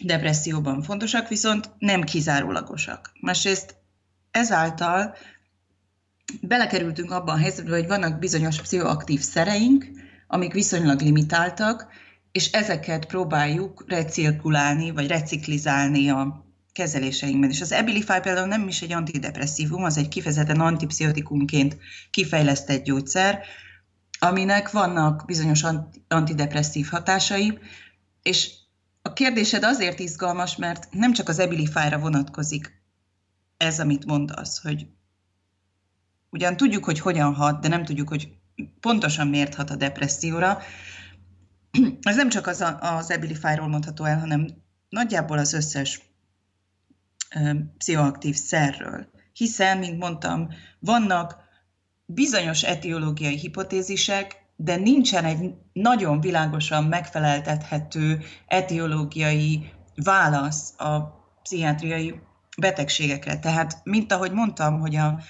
depresszióban fontosak, viszont nem kizárólagosak. Másrészt ezáltal belekerültünk abban a helyzetbe, hogy vannak bizonyos pszichoaktív szereink, amik viszonylag limitáltak, és ezeket próbáljuk recirkulálni, vagy reciklizálni a kezeléseinkben. És az Abilify például nem is egy antidepresszívum, az egy kifejezetten antipszichotikumként kifejlesztett gyógyszer, aminek vannak bizonyos antidepresszív hatásai, és a kérdésed azért izgalmas, mert nem csak az Abilify-ra vonatkozik ez, amit mondasz, hogy ugyan tudjuk, hogy hogyan hat, de nem tudjuk, hogy pontosan miért hat a depresszióra. Ez nem csak az, az Abilify-ról mondható el, hanem nagyjából az összes pszichoaktív szerről. Hiszen, mint mondtam, vannak bizonyos etiológiai hipotézisek, de nincsen egy nagyon világosan megfeleltethető etiológiai válasz a pszichiátriai betegségekre. Tehát, mint ahogy mondtam, hogy a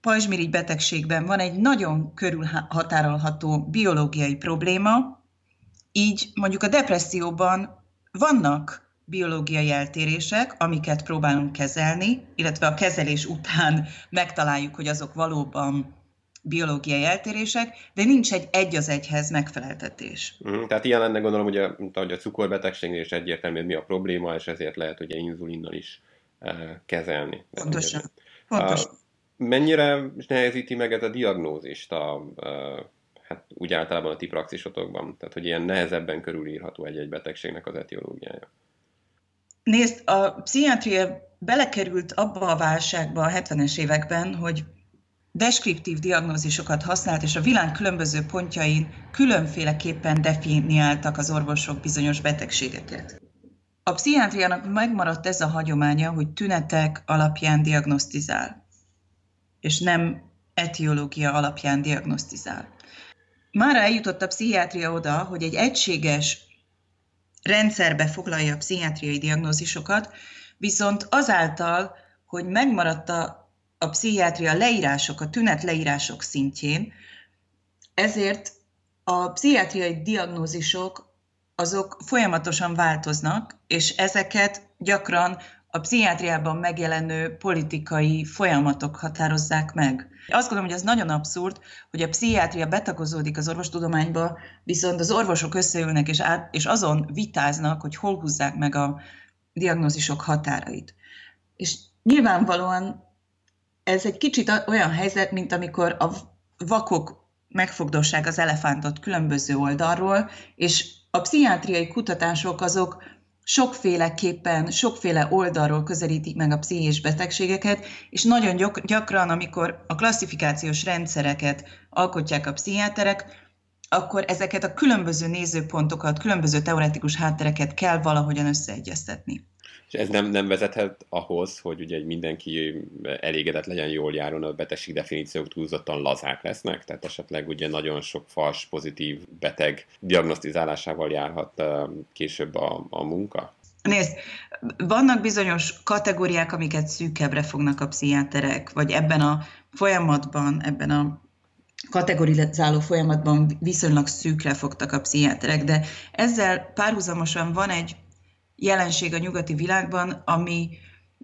pajzsmirigy betegségben van egy nagyon körülhatárolható biológiai probléma, így mondjuk a depresszióban vannak biológiai eltérések, amiket próbálunk kezelni, illetve a kezelés után <laughs> megtaláljuk, hogy azok valóban biológiai eltérések, de nincs egy egy az egyhez megfeleltetés. Mm, tehát ilyen lenne gondolom, ugye, mint ahogy a cukorbetegségnél is egyértelmű, hogy mi a probléma, és ezért lehet ugye inzulinnal is uh, kezelni. Pontosan. Pontosan. Uh, mennyire nehezíti meg ez a diagnózist a, uh, hát úgy általában a ti praxisotokban? Tehát, hogy ilyen nehezebben körülírható egy-egy betegségnek az etiológiája? Nézd, a pszichiátria belekerült abba a válságba a 70-es években, hogy deskriptív diagnózisokat használt, és a világ különböző pontjain különféleképpen definiáltak az orvosok bizonyos betegségeket. A pszichiátriának megmaradt ez a hagyománya, hogy tünetek alapján diagnosztizál, és nem etiológia alapján diagnosztizál. Mára eljutott a pszichiátria oda, hogy egy egységes rendszerbe foglalja a pszichiátriai diagnózisokat, viszont azáltal, hogy megmaradt a, a pszichiátria leírások, a tünet leírások szintjén, ezért a pszichiátriai diagnózisok azok folyamatosan változnak, és ezeket gyakran a pszichiátriában megjelenő politikai folyamatok határozzák meg. Azt gondolom, hogy ez nagyon abszurd, hogy a pszichiátria betagozódik az orvostudományba, viszont az orvosok összeülnek és, át, és azon vitáznak, hogy hol húzzák meg a diagnózisok határait. És nyilvánvalóan ez egy kicsit olyan helyzet, mint amikor a vakok megfogdossák az elefántot különböző oldalról, és a pszichiátriai kutatások azok sokféleképpen, sokféle oldalról közelítik meg a pszichés betegségeket, és nagyon gyakran, amikor a klasszifikációs rendszereket alkotják a pszichiáterek, akkor ezeket a különböző nézőpontokat, különböző teoretikus háttereket kell valahogyan összeegyeztetni. Ez nem, nem vezethet ahhoz, hogy ugye mindenki elégedett legyen, jól járon, a betegség definíciók túlzottan lazák lesznek, tehát esetleg ugye nagyon sok fals pozitív beteg diagnosztizálásával járhat később a, a munka? Nézd, vannak bizonyos kategóriák, amiket szűkebbre fognak a pszichiáterek, vagy ebben a folyamatban, ebben a kategorizáló folyamatban viszonylag szűkre fogtak a pszichiáterek, de ezzel párhuzamosan van egy jelenség a nyugati világban, ami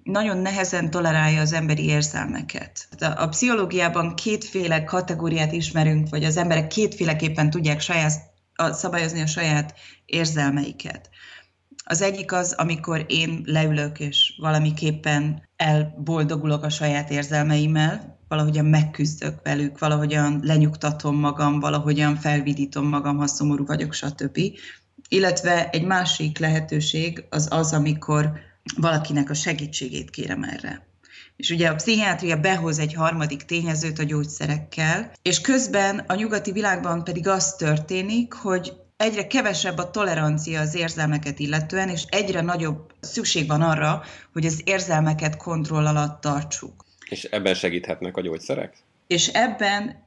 nagyon nehezen tolerálja az emberi érzelmeket. A, pszichológiában kétféle kategóriát ismerünk, vagy az emberek kétféleképpen tudják saját, a, szabályozni a saját érzelmeiket. Az egyik az, amikor én leülök, és valamiképpen elboldogulok a saját érzelmeimmel, valahogyan megküzdök velük, valahogyan lenyugtatom magam, valahogyan felvidítom magam, ha szomorú vagyok, stb. Illetve egy másik lehetőség az az, amikor valakinek a segítségét kérem erre. És ugye a pszichiátria behoz egy harmadik tényezőt a gyógyszerekkel, és közben a nyugati világban pedig az történik, hogy egyre kevesebb a tolerancia az érzelmeket illetően, és egyre nagyobb szükség van arra, hogy az érzelmeket kontroll alatt tartsuk. És ebben segíthetnek a gyógyszerek? És ebben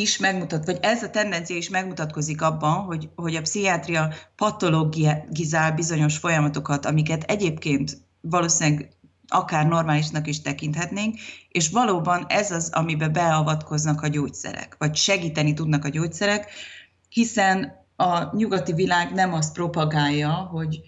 is megmutat, vagy ez a tendencia is megmutatkozik abban, hogy, hogy a pszichiátria patologizál bizonyos folyamatokat, amiket egyébként valószínűleg akár normálisnak is tekinthetnénk, és valóban ez az, amiben beavatkoznak a gyógyszerek, vagy segíteni tudnak a gyógyszerek, hiszen a nyugati világ nem azt propagálja, hogy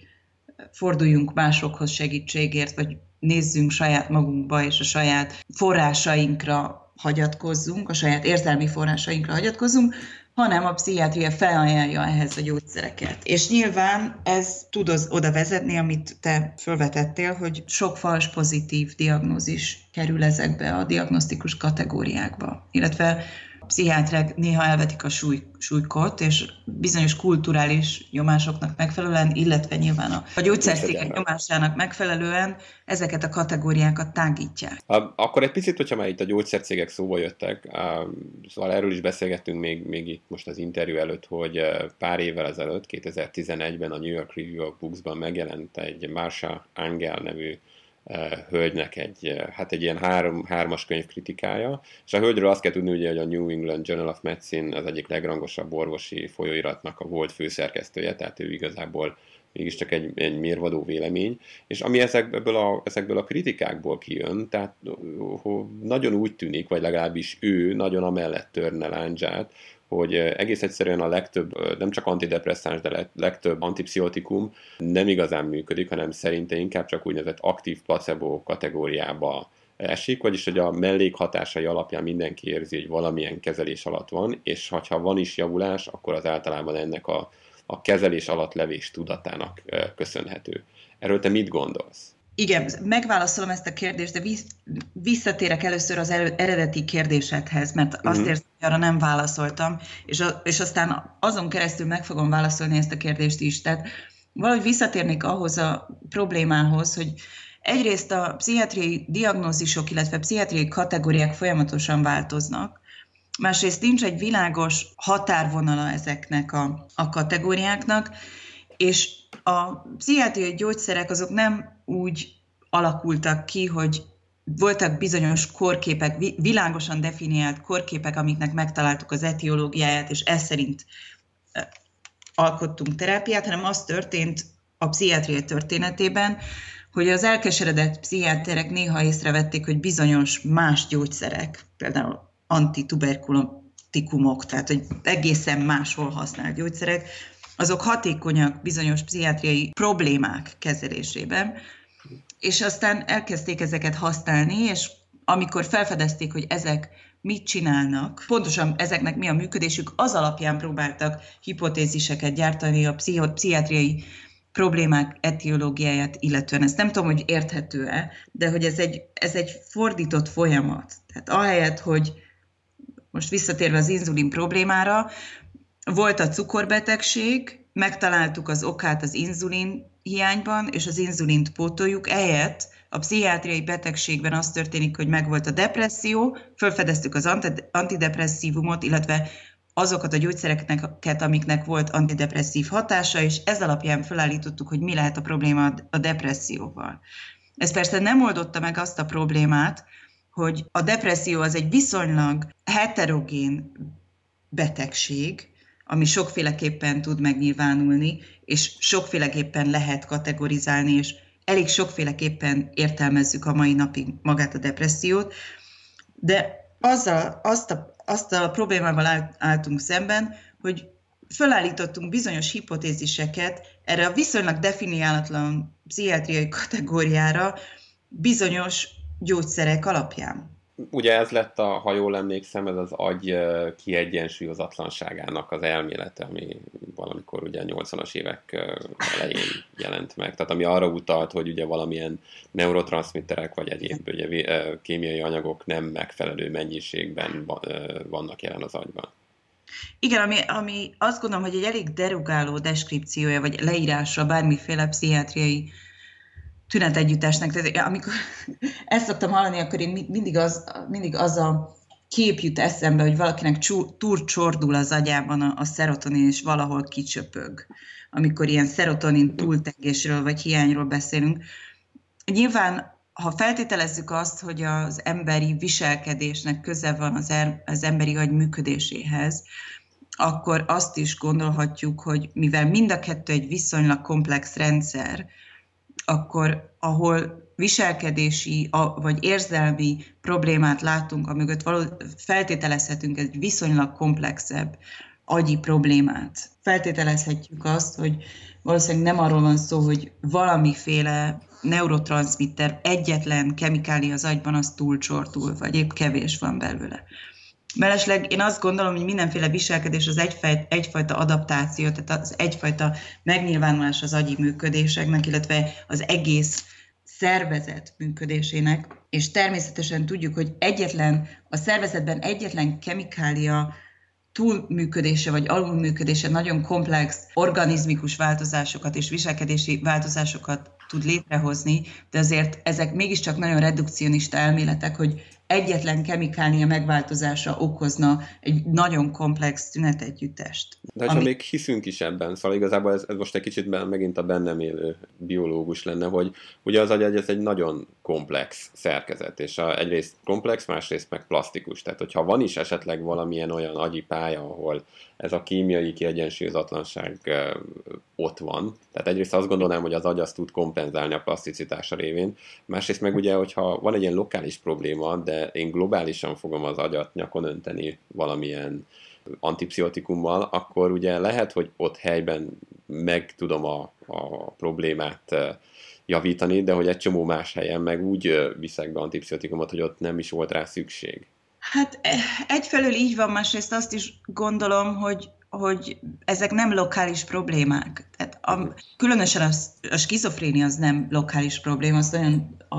forduljunk másokhoz segítségért, vagy nézzünk saját magunkba és a saját forrásainkra hagyatkozzunk, a saját érzelmi forrásainkra hagyatkozzunk, hanem a pszichiátria felajánlja ehhez a gyógyszereket. És nyilván ez tud az, oda vezetni, amit te felvetettél, hogy sok fals pozitív diagnózis kerül ezekbe a diagnosztikus kategóriákba, illetve pszichiátrák néha elvetik a súly, súlykot, és bizonyos kulturális nyomásoknak megfelelően, illetve nyilván a, a gyógyszerszékek nyomásának megfelelően ezeket a kategóriákat tágítják. Akkor egy picit, hogyha már itt a gyógyszercégek szóba jöttek, szóval erről is beszélgettünk még, még itt most az interjú előtt, hogy pár évvel ezelőtt, 2011-ben a New York Review of Books-ban megjelent egy Marsha Angel nevű hölgynek egy, hát egy ilyen három, hármas könyv kritikája, és a hölgyről azt kell tudni, ugye, hogy a New England Journal of Medicine az egyik legrangosabb orvosi folyóiratnak a volt főszerkesztője, tehát ő igazából mégiscsak egy, egy mérvadó vélemény, és ami ezekből a, ezekből a kritikákból kijön, tehát nagyon úgy tűnik, vagy legalábbis ő nagyon amellett törne láncsát, hogy egész egyszerűen a legtöbb, nem csak antidepresszáns, de legtöbb antipszichotikum nem igazán működik, hanem szerinte inkább csak úgynevezett aktív placebo kategóriába esik, vagyis hogy a mellékhatásai alapján mindenki érzi, hogy valamilyen kezelés alatt van, és ha van is javulás, akkor az általában ennek a, a kezelés alatt levés tudatának köszönhető. Erről te mit gondolsz? Igen, megválaszolom ezt a kérdést, de visszatérek először az eredeti kérdésedhez, mert azt uh-huh. érzem, hogy arra nem válaszoltam, és, a, és aztán azon keresztül meg fogom válaszolni ezt a kérdést is. Tehát valahogy visszatérnék ahhoz a problémához, hogy egyrészt a pszichiátriai diagnózisok, illetve pszichiátriai kategóriák folyamatosan változnak, másrészt nincs egy világos határvonala ezeknek a, a kategóriáknak, és a pszichiátriai gyógyszerek azok nem úgy alakultak ki, hogy voltak bizonyos korképek, világosan definiált korképek, amiknek megtaláltuk az etiológiáját, és ez szerint alkottunk terápiát, hanem az történt a pszichiátria történetében, hogy az elkeseredett pszichiáterek néha észrevették, hogy bizonyos más gyógyszerek, például antituberkulatikumok, tehát hogy egészen máshol használt gyógyszerek, azok hatékonyak bizonyos pszichiátriai problémák kezelésében, és aztán elkezdték ezeket használni, és amikor felfedezték, hogy ezek mit csinálnak, pontosan ezeknek mi a működésük, az alapján próbáltak hipotéziseket gyártani a pszichiátriai problémák etiológiáját illetően. Ezt nem tudom, hogy érthető-e, de hogy ez egy, ez egy fordított folyamat. Tehát ahelyett, hogy most visszatérve az inzulin problémára, volt a cukorbetegség, megtaláltuk az okát az inzulin hiányban, és az inzulint pótoljuk, ehelyett a pszichiátriai betegségben az történik, hogy megvolt a depresszió, felfedeztük az antidepresszívumot, illetve azokat a gyógyszereket, amiknek volt antidepresszív hatása, és ez alapján felállítottuk, hogy mi lehet a probléma a depresszióval. Ez persze nem oldotta meg azt a problémát, hogy a depresszió az egy viszonylag heterogén betegség, ami sokféleképpen tud megnyilvánulni, és sokféleképpen lehet kategorizálni, és elég sokféleképpen értelmezzük a mai napig magát a depressziót, de azzal, azt, a, azt a problémával álltunk szemben, hogy felállítottunk bizonyos hipotéziseket erre a viszonylag definiálatlan pszichiátriai kategóriára bizonyos gyógyszerek alapján ugye ez lett a, ha jól emlékszem, ez az agy kiegyensúlyozatlanságának az elmélete, ami valamikor ugye a 80-as évek elején jelent meg. Tehát ami arra utalt, hogy ugye valamilyen neurotranszmitterek vagy egyéb ugye, kémiai anyagok nem megfelelő mennyiségben vannak jelen az agyban. Igen, ami, ami azt gondolom, hogy egy elég derugáló deskripciója, vagy leírása bármiféle pszichiátriai tünetegyüttesnek. Tehát amikor <laughs> ezt szoktam hallani, akkor én mindig az, mindig az a kép jut eszembe, hogy valakinek csordul az agyában a, a szerotonin, és valahol kicsöpög, amikor ilyen szerotonin túltengésről vagy hiányról beszélünk. Nyilván, ha feltételezzük azt, hogy az emberi viselkedésnek köze van az, er, az emberi agy működéséhez, akkor azt is gondolhatjuk, hogy mivel mind a kettő egy viszonylag komplex rendszer, akkor ahol viselkedési vagy érzelmi problémát látunk, amögött való, feltételezhetünk egy viszonylag komplexebb agyi problémát. Feltételezhetjük azt, hogy valószínűleg nem arról van szó, hogy valamiféle neurotranszmitter egyetlen kemikália az agyban az túlcsortul, vagy épp kevés van belőle. Mellesleg én azt gondolom, hogy mindenféle viselkedés az egyfajta, egyfajta adaptáció, tehát az egyfajta megnyilvánulás az agyi működéseknek, illetve az egész szervezet működésének, és természetesen tudjuk, hogy egyetlen, a szervezetben egyetlen kemikália túlműködése vagy alulműködése nagyon komplex organizmikus változásokat és viselkedési változásokat tud létrehozni, de azért ezek mégiscsak nagyon redukcionista elméletek, hogy egyetlen kemikália megváltozása okozna egy nagyon komplex tünetegyüttest. De ha ami... még hiszünk is ebben, szóval igazából ez, ez most egy kicsit megint a bennem élő biológus lenne, hogy ugye az agy ez egy nagyon komplex szerkezet, és a, egyrészt komplex, másrészt meg plastikus. Tehát, hogyha van is esetleg valamilyen olyan agyi pálya, ahol ez a kémiai kiegyensúlyozatlanság ott van. Tehát egyrészt azt gondolnám, hogy az agy azt tud kompenzálni a plaszticitása révén, másrészt meg ugye, hogyha van egy ilyen lokális probléma, de én globálisan fogom az agyat nyakon önteni valamilyen antipszichotikummal, akkor ugye lehet, hogy ott helyben meg tudom a, a problémát javítani, de hogy egy csomó más helyen meg úgy viszek be antipszichotikumot, hogy ott nem is volt rá szükség. Hát e, egyfelől így van, másrészt azt is gondolom, hogy, hogy ezek nem lokális problémák. Tehát a, különösen a, a skizofrénia az nem lokális probléma, az olyan a,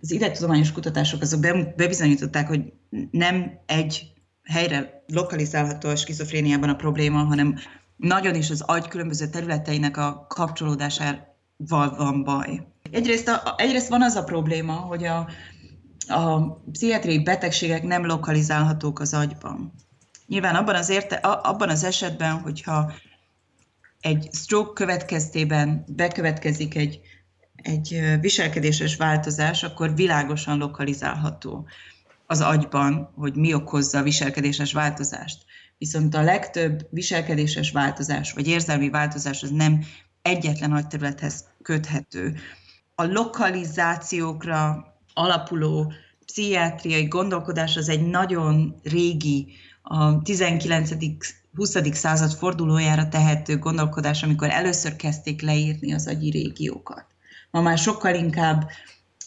az idegtudományos kutatások azok be, bebizonyították, hogy nem egy helyre lokalizálható a skizofréniában a probléma, hanem nagyon is az agy különböző területeinek a kapcsolódásával van baj. Egyrészt, a, egyrészt van az a probléma, hogy a, a pszichiátriai betegségek nem lokalizálhatók az agyban. Nyilván abban az, érte, abban az esetben, hogyha egy stroke következtében bekövetkezik egy, egy viselkedéses változás, akkor világosan lokalizálható az agyban, hogy mi okozza a viselkedéses változást. Viszont a legtöbb viselkedéses változás, vagy érzelmi változás az nem egyetlen agyterülethez köthető. A lokalizációkra alapuló pszichiátriai gondolkodás az egy nagyon régi, a 19. 20. század fordulójára tehető gondolkodás, amikor először kezdték leírni az agyi régiókat. Ma már sokkal inkább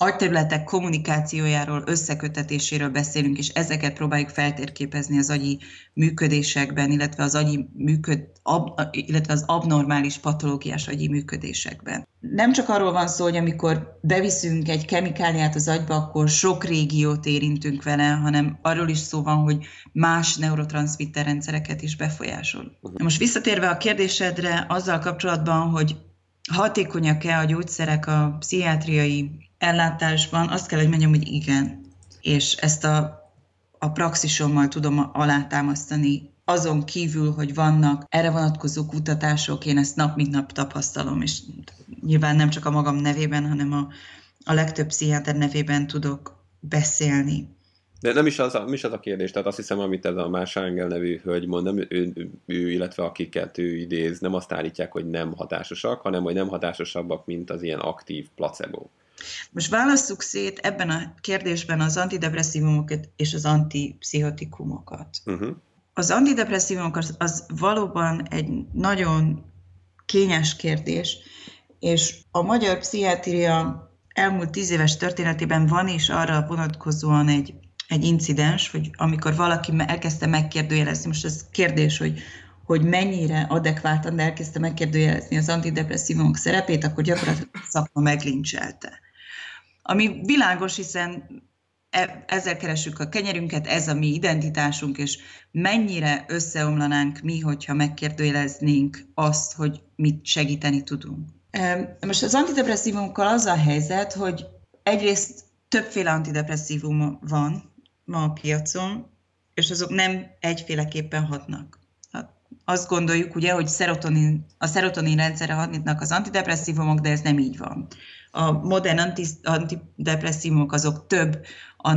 agyterületek kommunikációjáról, összekötetéséről beszélünk, és ezeket próbáljuk feltérképezni az agyi működésekben, illetve az, agyi működ, ab, illetve az abnormális patológiás agyi működésekben. Nem csak arról van szó, hogy amikor beviszünk egy kemikáliát az agyba, akkor sok régiót érintünk vele, hanem arról is szó van, hogy más neurotranszmitter rendszereket is befolyásol. Most visszatérve a kérdésedre azzal kapcsolatban, hogy hatékonyak-e a gyógyszerek a pszichiátriai ellátásban, azt kell, hogy mondjam, hogy igen. És ezt a, a praxisommal tudom alátámasztani, azon kívül, hogy vannak erre vonatkozó kutatások, én ezt nap mint nap tapasztalom, és nyilván nem csak a magam nevében, hanem a, a legtöbb pszichiáter nevében tudok beszélni. De nem is az a, nem is az a kérdés, tehát azt hiszem, amit ez a Más Ángel nevű hölgy mond, nem ő, ő, ő, illetve akiket ő idéz, nem azt állítják, hogy nem hatásosak, hanem hogy nem hatásosabbak, mint az ilyen aktív placebo. Most válasszuk szét ebben a kérdésben az antidepresszívumokat és az antipszichotikumokat. Uh-huh. Az antidepresszívumok az, az valóban egy nagyon kényes kérdés, és a magyar pszichiátria elmúlt tíz éves történetében van is arra vonatkozóan egy, egy incidens, hogy amikor valaki elkezdte megkérdőjelezni, most ez kérdés, hogy hogy mennyire adekváltan, de elkezdte megkérdőjelezni az antidepresszívumok szerepét, akkor gyakorlatilag a szakma meglincselte. Ami világos, hiszen e, ezzel keresünk a kenyerünket, ez a mi identitásunk, és mennyire összeomlanánk mi, hogyha megkérdőjeleznénk azt, hogy mit segíteni tudunk. Most az antidepresszívumokkal az a helyzet, hogy egyrészt többféle antidepresszívum van ma a piacon, és azok nem egyféleképpen hatnak azt gondoljuk ugye, hogy szerotonin, a szerotonin rendszerre hatnak az antidepresszívumok, de ez nem így van. A modern antidepresszívumok azok több, a,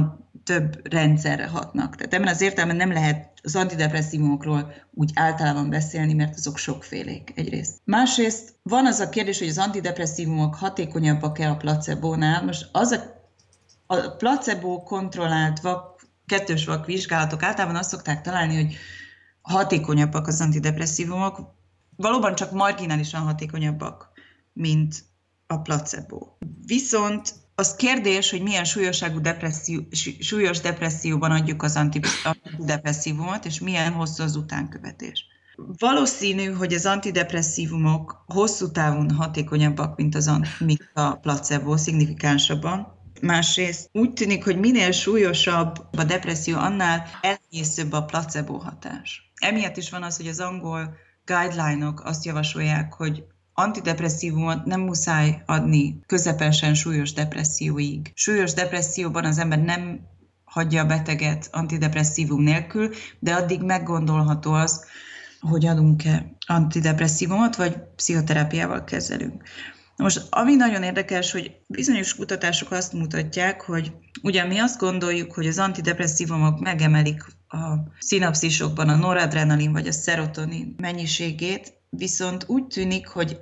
több rendszerre hatnak. Tehát ebben az értelemben nem lehet az antidepresszívumokról úgy általában beszélni, mert azok sokfélék egyrészt. Másrészt van az a kérdés, hogy az antidepresszívumok hatékonyabbak-e a placebónál. Most az a, a placebo kontrollált vak, kettős vak vizsgálatok általában azt szokták találni, hogy hatékonyabbak az antidepresszívumok, valóban csak marginálisan hatékonyabbak, mint a placebo. Viszont az kérdés, hogy milyen súlyosságú depresszió, súlyos depresszióban adjuk az antidepresszívumot, és milyen hosszú az utánkövetés. Valószínű, hogy az antidepresszívumok hosszú távon hatékonyabbak, mint, az, mint a placebo, szignifikánsabban. Másrészt úgy tűnik, hogy minél súlyosabb a depresszió, annál elnyészőbb a placebo hatás. Emiatt is van az, hogy az angol guideline-ok azt javasolják, hogy antidepresszívumot nem muszáj adni közepesen súlyos depresszióig. Súlyos depresszióban az ember nem hagyja a beteget antidepresszívum nélkül, de addig meggondolható az, hogy adunk-e antidepresszívumot, vagy pszichoterápiával kezelünk. Most ami nagyon érdekes, hogy bizonyos kutatások azt mutatják, hogy ugye mi azt gondoljuk, hogy az antidepresszívumok megemelik a szinapszisokban a noradrenalin vagy a szerotonin mennyiségét, viszont úgy tűnik, hogy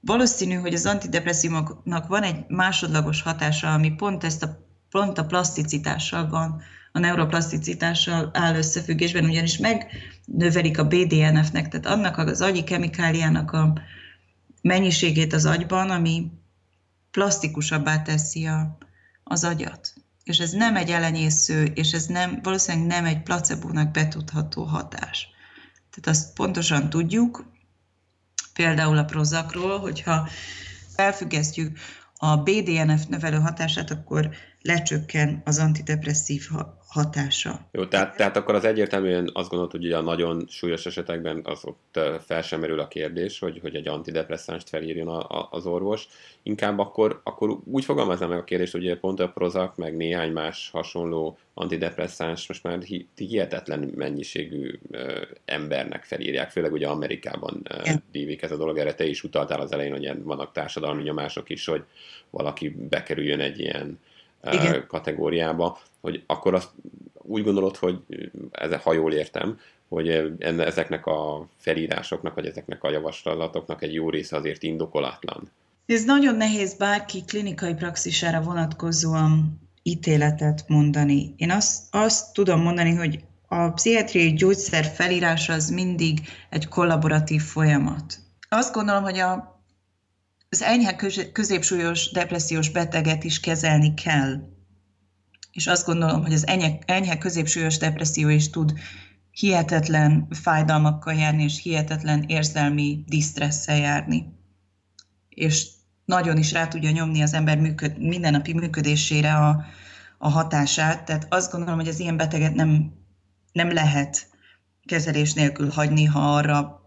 valószínű, hogy az antidepresszívoknak van egy másodlagos hatása, ami pont ezt a, pont a plaszticitással van, a neuroplaszticitással áll összefüggésben, ugyanis megnövelik a BDNF-nek, tehát annak az agyi kemikáliának a mennyiségét az agyban, ami plastikusabbá teszi a, az agyat. És ez nem egy elenyésző, és ez nem, valószínűleg nem egy placebónak betudható hatás. Tehát azt pontosan tudjuk, például a prozakról, hogyha felfüggesztjük a BDNF növelő hatását, akkor lecsökken az antidepresszív hatása. Jó, tehát, tehát akkor az egyértelműen azt gondolod, hogy a nagyon súlyos esetekben az ott fel sem merül a kérdés, hogy, hogy egy antidepresszánst felírjon a, a, az orvos. Inkább akkor, akkor úgy fogalmaznám meg a kérdést, hogy pont a Prozac, meg néhány más hasonló antidepresszáns most már hihetetlen mennyiségű ö, embernek felírják, főleg ugye Amerikában ö, dívik ez a dolog, erre te is utaltál az elején, hogy vannak társadalmi nyomások is, hogy valaki bekerüljön egy ilyen igen. kategóriába, hogy akkor azt úgy gondolod, hogy ez, ha jól értem, hogy ezeknek a felírásoknak, vagy ezeknek a javaslatoknak egy jó része azért indokolatlan. Ez nagyon nehéz bárki klinikai praxisára vonatkozóan ítéletet mondani. Én azt, azt tudom mondani, hogy a pszichiátriai gyógyszer felírása az mindig egy kollaboratív folyamat. Azt gondolom, hogy a az enyhe középsúlyos depressziós beteget is kezelni kell. És azt gondolom, hogy az enyhe, enyhe középsúlyos depresszió is tud hihetetlen fájdalmakkal járni, és hihetetlen érzelmi disztresszel járni. És nagyon is rá tudja nyomni az ember működ, mindennapi működésére a, a hatását. Tehát azt gondolom, hogy az ilyen beteget nem, nem lehet kezelés nélkül hagyni, ha arra,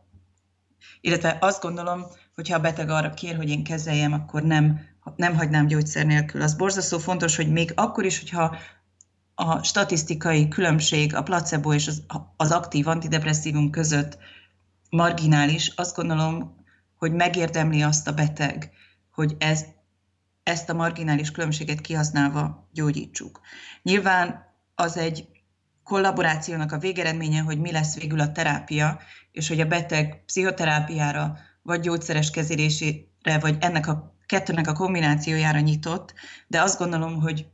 illetve azt gondolom, hogyha a beteg arra kér, hogy én kezeljem, akkor nem, nem hagynám gyógyszer nélkül. Az borzasztó fontos, hogy még akkor is, hogyha a statisztikai különbség a placebo és az, az aktív antidepresszívum között marginális, azt gondolom, hogy megérdemli azt a beteg, hogy ez, ezt a marginális különbséget kihasználva gyógyítsuk. Nyilván az egy kollaborációnak a végeredménye, hogy mi lesz végül a terápia, és hogy a beteg pszichoterápiára vagy gyógyszeres kezelésére, vagy ennek a kettőnek a kombinációjára nyitott, de azt gondolom, hogy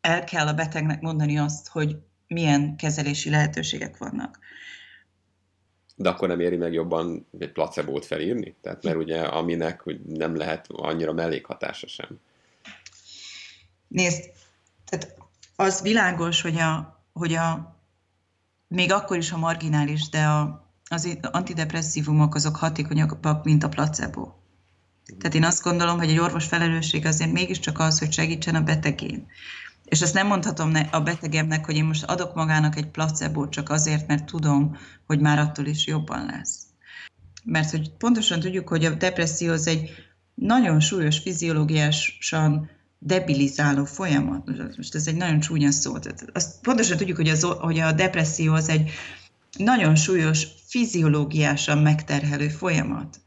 el kell a betegnek mondani azt, hogy milyen kezelési lehetőségek vannak. De akkor nem éri meg jobban egy placebót felírni? Tehát mert ugye aminek hogy nem lehet annyira mellékhatása sem. Nézd, tehát az világos, hogy a, hogy a még akkor is a marginális, de a, az antidepresszívumok azok hatékonyabbak, mint a placebo. Tehát én azt gondolom, hogy egy orvos felelősség azért mégiscsak az, hogy segítsen a betegén. És ezt nem mondhatom a betegemnek, hogy én most adok magának egy placebo csak azért, mert tudom, hogy már attól is jobban lesz. Mert hogy pontosan tudjuk, hogy a depresszió az egy nagyon súlyos fiziológiásan debilizáló folyamat. Most ez egy nagyon csúnya szó. Tehát azt pontosan tudjuk, hogy, az, hogy a depresszió az egy nagyon súlyos fiziológiásan megterhelő folyamat.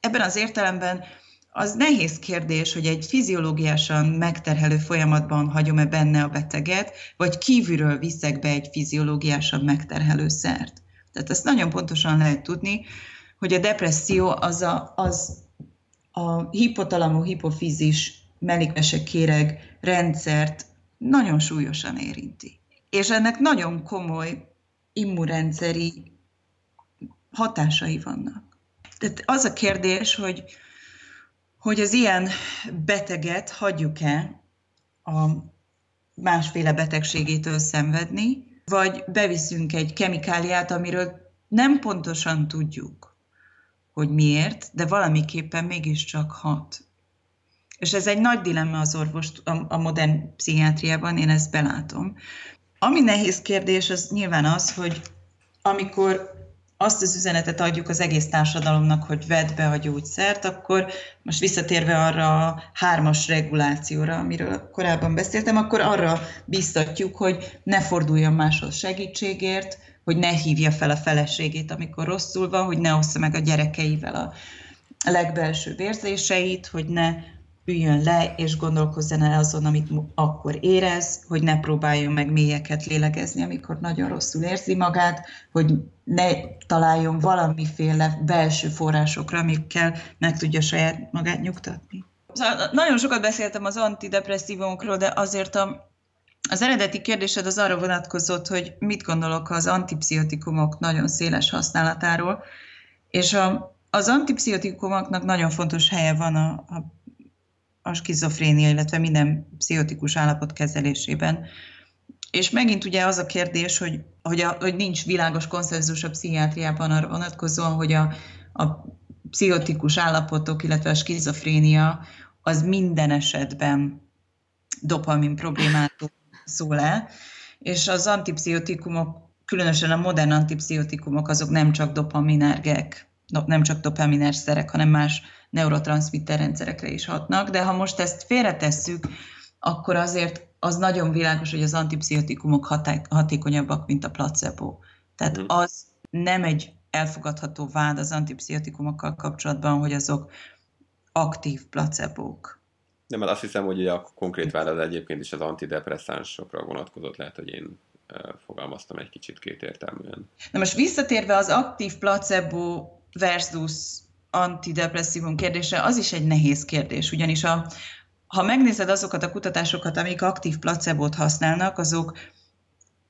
Ebben az értelemben az nehéz kérdés, hogy egy fiziológiásan megterhelő folyamatban hagyom-e benne a beteget, vagy kívülről viszek be egy fiziológiásan megterhelő szert. Tehát ezt nagyon pontosan lehet tudni, hogy a depresszió az a, az a hipotalamu hipofizis kéreg rendszert nagyon súlyosan érinti. És ennek nagyon komoly immunrendszeri hatásai vannak. Tehát az a kérdés, hogy, hogy az ilyen beteget hagyjuk-e a másféle betegségétől szenvedni, vagy beviszünk egy kemikáliát, amiről nem pontosan tudjuk, hogy miért, de valamiképpen mégiscsak hat. És ez egy nagy dilemma az orvos a, modern pszichiátriában, én ezt belátom. Ami nehéz kérdés, az nyilván az, hogy amikor azt az üzenetet adjuk az egész társadalomnak, hogy vedd be a gyógyszert, akkor most visszatérve arra a hármas regulációra, amiről korábban beszéltem, akkor arra biztatjuk, hogy ne forduljon máshoz segítségért, hogy ne hívja fel a feleségét, amikor rosszul van, hogy ne ossza meg a gyerekeivel a legbelső érzéseit, hogy ne üljön le, és gondolkozzon el azon, amit akkor érez, hogy ne próbáljon meg mélyeket lélegezni, amikor nagyon rosszul érzi magát, hogy ne találjon valamiféle belső forrásokra, amikkel meg tudja saját magát nyugtatni. Szóval nagyon sokat beszéltem az antidepresszívumokról, de azért a, az eredeti kérdésed az arra vonatkozott, hogy mit gondolok az antipszichotikumok nagyon széles használatáról, és a, az antipszichotikumoknak nagyon fontos helye van a, a a skizofrénia, illetve minden pszichotikus állapot kezelésében. És megint ugye az a kérdés, hogy, hogy, a, hogy nincs világos konszenzus a pszichiátriában arra vonatkozóan, hogy a, a pszichotikus állapotok, illetve a skizofrénia az minden esetben dopamin problémától szól-e, és az antipszichotikumok, különösen a modern antipszichotikumok, azok nem csak dopaminergek, nem csak dopaminer szerek, hanem más neurotranszmitter rendszerekre is hatnak, de ha most ezt félretesszük, akkor azért az nagyon világos, hogy az antipszichotikumok hatékonyabbak, mint a placebo. Tehát mhm. az nem egy elfogadható vád az antipszichotikumokkal kapcsolatban, hogy azok aktív placebók. De mert azt hiszem, hogy a konkrét vád az egyébként is az antidepresszánsokra vonatkozott, lehet, hogy én fogalmaztam egy kicsit kétértelműen. Na most visszatérve az aktív placebo versus antidepresszívum kérdése, az is egy nehéz kérdés, ugyanis a, ha megnézed azokat a kutatásokat, amik aktív placebót használnak, azok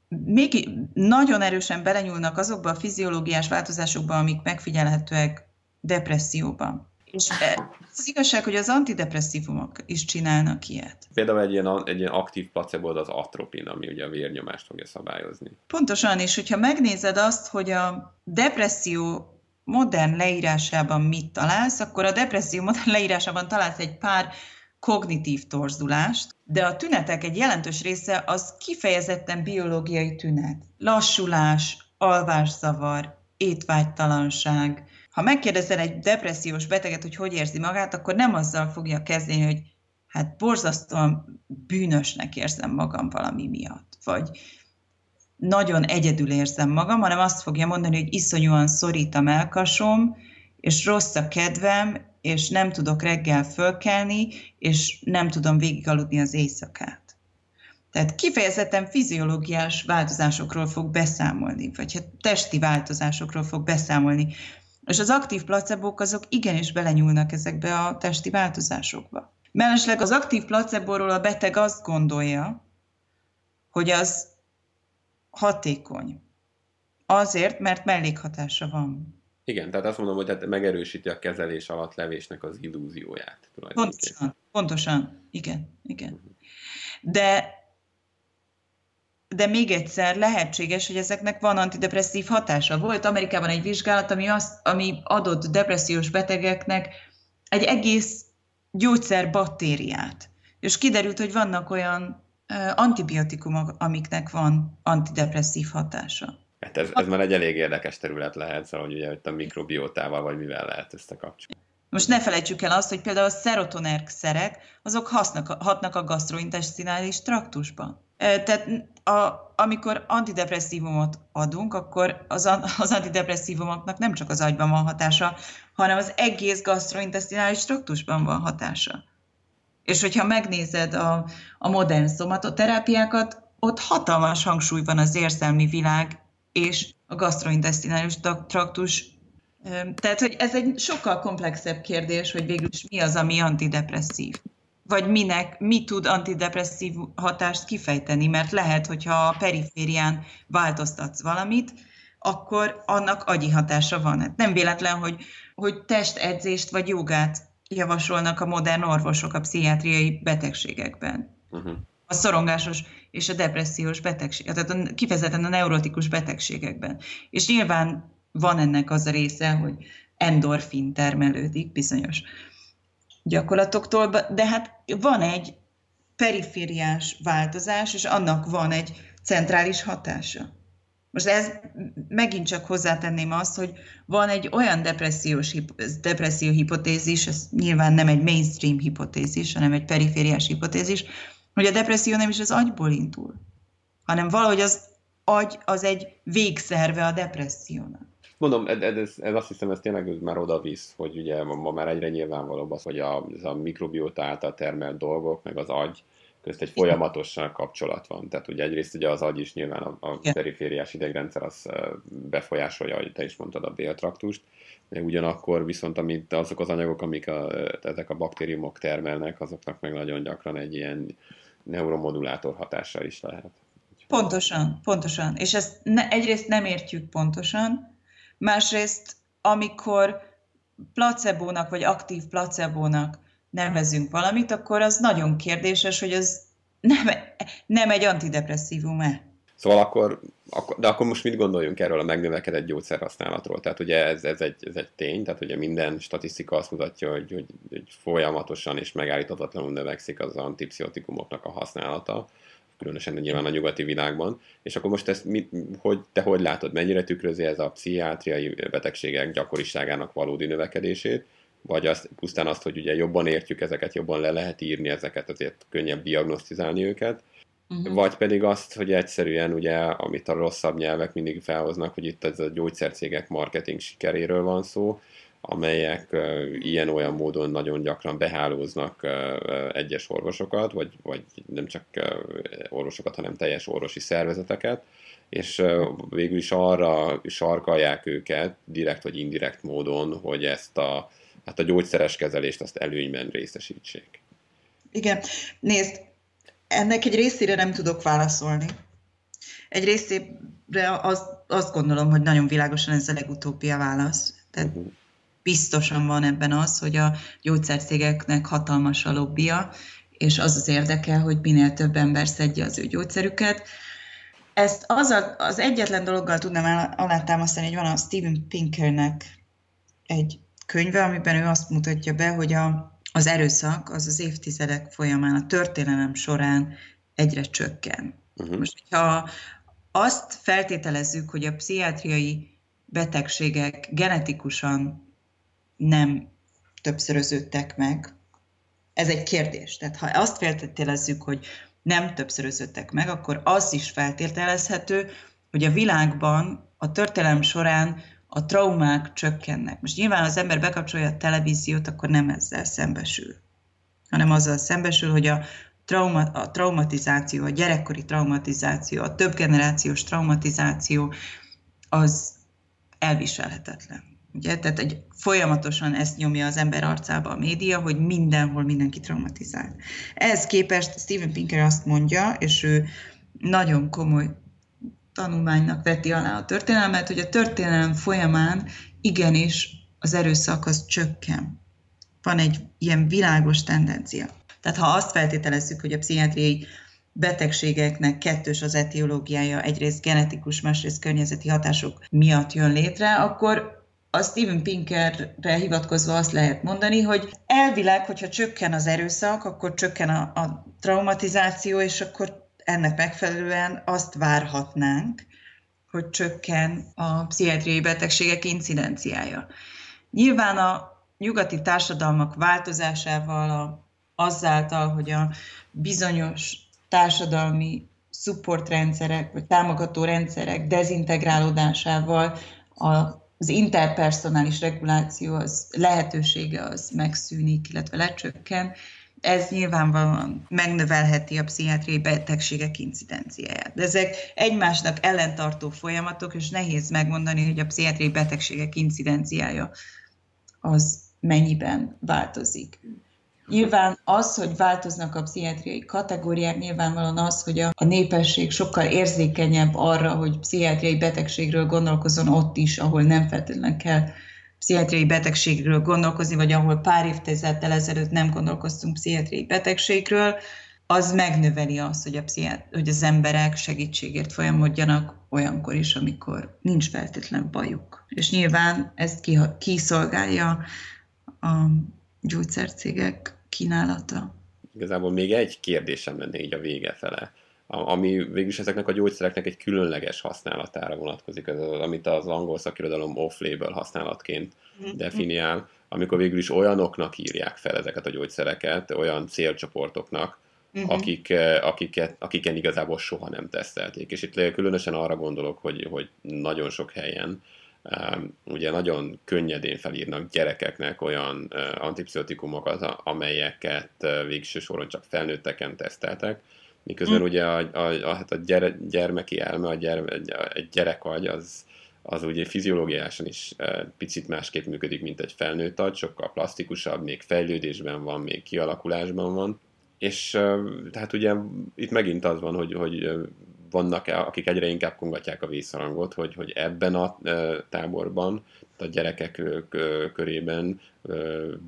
még nagyon erősen belenyúlnak azokba a fiziológiás változásokba, amik megfigyelhetőek depresszióban. És az igazság, hogy az antidepresszívumok is csinálnak ilyet. Például egy ilyen, egy ilyen aktív placebo az atropin, ami ugye a vérnyomást fogja szabályozni. Pontosan, és hogyha megnézed azt, hogy a depresszió modern leírásában mit találsz, akkor a depresszió modern <laughs> leírásában találsz egy pár kognitív torzulást, de a tünetek egy jelentős része az kifejezetten biológiai tünet. Lassulás, alvászavar, étvágytalanság. Ha megkérdezel egy depressziós beteget, hogy hogy érzi magát, akkor nem azzal fogja kezdeni, hogy hát borzasztóan bűnösnek érzem magam valami miatt, vagy nagyon egyedül érzem magam, hanem azt fogja mondani, hogy iszonyúan szorít a melkasom, és rossz a kedvem, és nem tudok reggel fölkelni, és nem tudom végigaludni az éjszakát. Tehát kifejezetten fiziológiás változásokról fog beszámolni, vagy hát testi változásokról fog beszámolni. És az aktív placebók azok igenis belenyúlnak ezekbe a testi változásokba. Mellesleg az aktív placebóról a beteg azt gondolja, hogy az hatékony. Azért, mert mellékhatása van. Igen, tehát azt mondom, hogy tehát megerősíti a kezelés alatt levésnek az illúzióját. Pontosan, pontosan, igen, igen. Mhm. De de még egyszer lehetséges, hogy ezeknek van antidepresszív hatása. Volt Amerikában egy vizsgálat, ami, azt, ami adott depressziós betegeknek egy egész gyógyszer baktériát. És kiderült, hogy vannak olyan antibiotikumok, amiknek van antidepresszív hatása. Hát ez, ez már egy elég érdekes terület lehet, szóval hogy ugye a mikrobiótával vagy mivel lehet összekapcsolni. Most ne felejtsük el azt, hogy például a szerotonerk szerek, azok hasznak, hatnak a gastrointestinális traktusban. Tehát a, amikor antidepresszívumot adunk, akkor az, az antidepresszívumoknak nem csak az agyban van hatása, hanem az egész gastrointestinális traktusban van hatása. És hogyha megnézed a, a modern szomatoterápiákat, ott hatalmas hangsúly van az érzelmi világ és a gastrointestinális traktus. Tehát, hogy ez egy sokkal komplexebb kérdés, hogy végül is mi az, ami antidepresszív. Vagy minek, mi tud antidepresszív hatást kifejteni, mert lehet, hogyha a periférián változtatsz valamit, akkor annak agyi hatása van. Hát nem véletlen, hogy, hogy testedzést vagy jogát javasolnak a modern orvosok a pszichiátriai betegségekben. Uh-huh. A szorongásos és a depressziós betegség, tehát a, kifejezetten a neurotikus betegségekben. És nyilván van ennek az a része, hogy endorfin termelődik bizonyos gyakorlatoktól, de hát van egy perifériás változás, és annak van egy centrális hatása. Most ez megint csak hozzátenném azt, hogy van egy olyan depressziós, depresszió hipotézis, ez nyilván nem egy mainstream hipotézis, hanem egy perifériás hipotézis, hogy a depresszió nem is az agyból indul, hanem valahogy az agy az egy végszerve a depressziónak. Mondom, ez, ez, ez azt hiszem, ez tényleg már oda visz, hogy ugye ma már egyre nyilvánvalóbb az, hogy a, ez a mikrobióta által termelt dolgok, meg az agy, közt egy folyamatosan kapcsolat van. Tehát ugye egyrészt ugye az agy is nyilván a, a perifériás idegrendszer az befolyásolja, ahogy te is mondtad, a béltraktust, de ugyanakkor viszont amit, azok az anyagok, amik a, ezek a baktériumok termelnek, azoknak meg nagyon gyakran egy ilyen neuromodulátor hatása is lehet. Pontosan, pontosan. És ezt ne, egyrészt nem értjük pontosan, másrészt amikor placebónak vagy aktív placebónak nevezünk valamit, akkor az nagyon kérdéses, hogy az nem, nem egy antidepresszívum-e. Szóval akkor, akkor, de akkor most mit gondoljunk erről a megnövekedett gyógyszerhasználatról? Tehát ugye ez, ez, egy, ez egy tény, tehát ugye minden statisztika azt mutatja, hogy, hogy, hogy folyamatosan és megállíthatatlanul növekszik az antipszichotikumoknak a használata, különösen nyilván a nyugati világban. És akkor most ezt mit, hogy, te hogy látod, mennyire tükrözi ez a pszichiátriai betegségek gyakoriságának valódi növekedését, vagy azt, pusztán azt, hogy ugye jobban értjük ezeket, jobban le lehet írni ezeket, azért könnyebb diagnosztizálni őket, uh-huh. vagy pedig azt, hogy egyszerűen ugye, amit a rosszabb nyelvek mindig felhoznak, hogy itt ez a gyógyszercégek marketing sikeréről van szó, amelyek uh, ilyen-olyan módon nagyon gyakran behálóznak uh, egyes orvosokat, vagy, vagy nem csak uh, orvosokat, hanem teljes orvosi szervezeteket, és végül is arra sarkalják őket, direkt vagy indirekt módon, hogy ezt a hát a gyógyszeres kezelést azt előnyben részesítsék. Igen, nézd, ennek egy részére nem tudok válaszolni. Egy részére az, azt gondolom, hogy nagyon világosan ez a legutóbbi a válasz. Tehát uh-huh. biztosan van ebben az, hogy a gyógyszercégeknek hatalmas a lobbia, és az az érdeke, hogy minél több ember szedje az ő gyógyszerüket. Ezt az, a, az egyetlen dologgal tudnám alátámasztani, hogy van a Steven Pinkernek egy könyve, amiben ő azt mutatja be, hogy a, az erőszak az az évtizedek folyamán, a történelem során egyre csökken. Uh-huh. Most, ha azt feltételezzük, hogy a pszichiátriai betegségek genetikusan nem többszöröződtek meg, ez egy kérdés. Tehát ha azt feltételezzük, hogy nem többszöröződtek meg, akkor az is feltételezhető, hogy a világban a történelem során a traumák csökkennek. Most nyilván az ember bekapcsolja a televíziót, akkor nem ezzel szembesül, hanem azzal szembesül, hogy a, trauma, a traumatizáció, a gyerekkori traumatizáció, a többgenerációs traumatizáció az elviselhetetlen. Ugye? Tehát egy, folyamatosan ezt nyomja az ember arcába a média, hogy mindenhol mindenki traumatizált. Ehhez képest Steven Pinker azt mondja, és ő nagyon komoly tanulmánynak veti alá a történelmet, hogy a történelem folyamán igenis az erőszak az csökken. Van egy ilyen világos tendencia. Tehát ha azt feltételezzük, hogy a pszichiátriai betegségeknek kettős az etiológiája, egyrészt genetikus, másrészt környezeti hatások miatt jön létre, akkor a Steven Pinkerre hivatkozva azt lehet mondani, hogy elvileg, hogyha csökken az erőszak, akkor csökken a, a traumatizáció, és akkor ennek megfelelően azt várhatnánk, hogy csökken a pszichiátriai betegségek incidenciája. Nyilván a nyugati társadalmak változásával, azáltal, hogy a bizonyos társadalmi supportrendszerek, vagy támogató rendszerek dezintegrálódásával az interpersonális reguláció az lehetősége az megszűnik, illetve lecsökken, ez nyilvánvalóan megnövelheti a pszichiátriai betegségek incidenciáját. De ezek egymásnak ellentartó folyamatok, és nehéz megmondani, hogy a pszichiátriai betegségek incidenciája az mennyiben változik. Nyilván az, hogy változnak a pszichiátriai kategóriák, nyilvánvalóan az, hogy a, a népesség sokkal érzékenyebb arra, hogy pszichiátriai betegségről gondolkozon ott is, ahol nem feltétlenül kell pszichiátriai betegségről gondolkozni, vagy ahol pár évtizeddel ezelőtt nem gondolkoztunk pszichiátriai betegségről, az megnöveli azt, hogy, a pszichiát, hogy az emberek segítségért folyamodjanak olyankor is, amikor nincs feltétlen bajuk. És nyilván ezt kiszolgálja a gyógyszercégek kínálata. Igazából még egy kérdésem lenne így a vége fele ami végülis ezeknek a gyógyszereknek egy különleges használatára vonatkozik, az, amit az angol szakirodalom off-label használatként mm-hmm. definiál, amikor végül is olyanoknak írják fel ezeket a gyógyszereket, olyan célcsoportoknak, uh-huh. akik, akiket, akiken igazából soha nem tesztelték. És itt különösen arra gondolok, hogy, hogy nagyon sok helyen um, ugye nagyon könnyedén felírnak gyerekeknek olyan uh, antipszichotikumokat, amelyeket uh, végső soron csak felnőtteken teszteltek, miközben mm. ugye a, a, a, hát a gyere, gyermeki elme, a gyere, egy gyerekagy az, az ugye fiziológiásan is picit másképp működik, mint egy felnőtt agy, sokkal plastikusabb, még fejlődésben van, még kialakulásban van. És tehát ugye itt megint az van, hogy, hogy vannak, akik egyre inkább kongatják a vízszarangot, hogy, hogy ebben a táborban, a gyerekek körében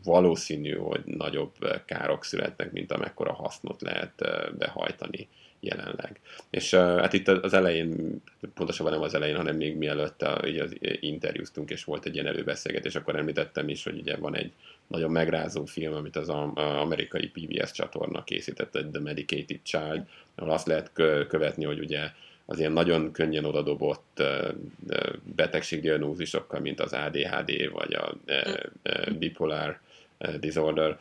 valószínű, hogy nagyobb károk születnek, mint amekkora hasznot lehet behajtani jelenleg. És hát itt az elején, pontosabban nem az elején, hanem még mielőtt így az interjúztunk, és volt egy ilyen előbeszélgetés, akkor említettem is, hogy ugye van egy nagyon megrázó film, amit az amerikai PBS csatorna készített, The Medicated Child, ahol azt lehet követni, hogy ugye az ilyen nagyon könnyen odadobott betegségdiagnózisokkal, mint az ADHD vagy a bipolar disorder,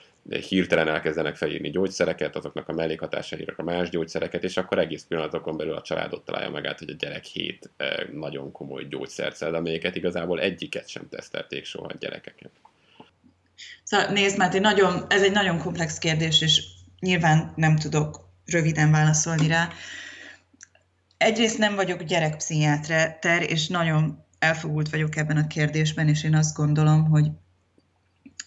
hirtelen elkezdenek felírni gyógyszereket, azoknak a mellékhatásaira a más gyógyszereket, és akkor egész pillanatokon belül a családot találja meg át, hogy a gyerek hét nagyon komoly gyógyszert szed, amelyeket igazából egyiket sem tesztelték soha a gyerekeket. Szóval nézd, Máté, nagyon, ez egy nagyon komplex kérdés, és nyilván nem tudok röviden válaszolni rá egyrészt nem vagyok gyerekpszichiáter, és nagyon elfogult vagyok ebben a kérdésben, és én azt gondolom, hogy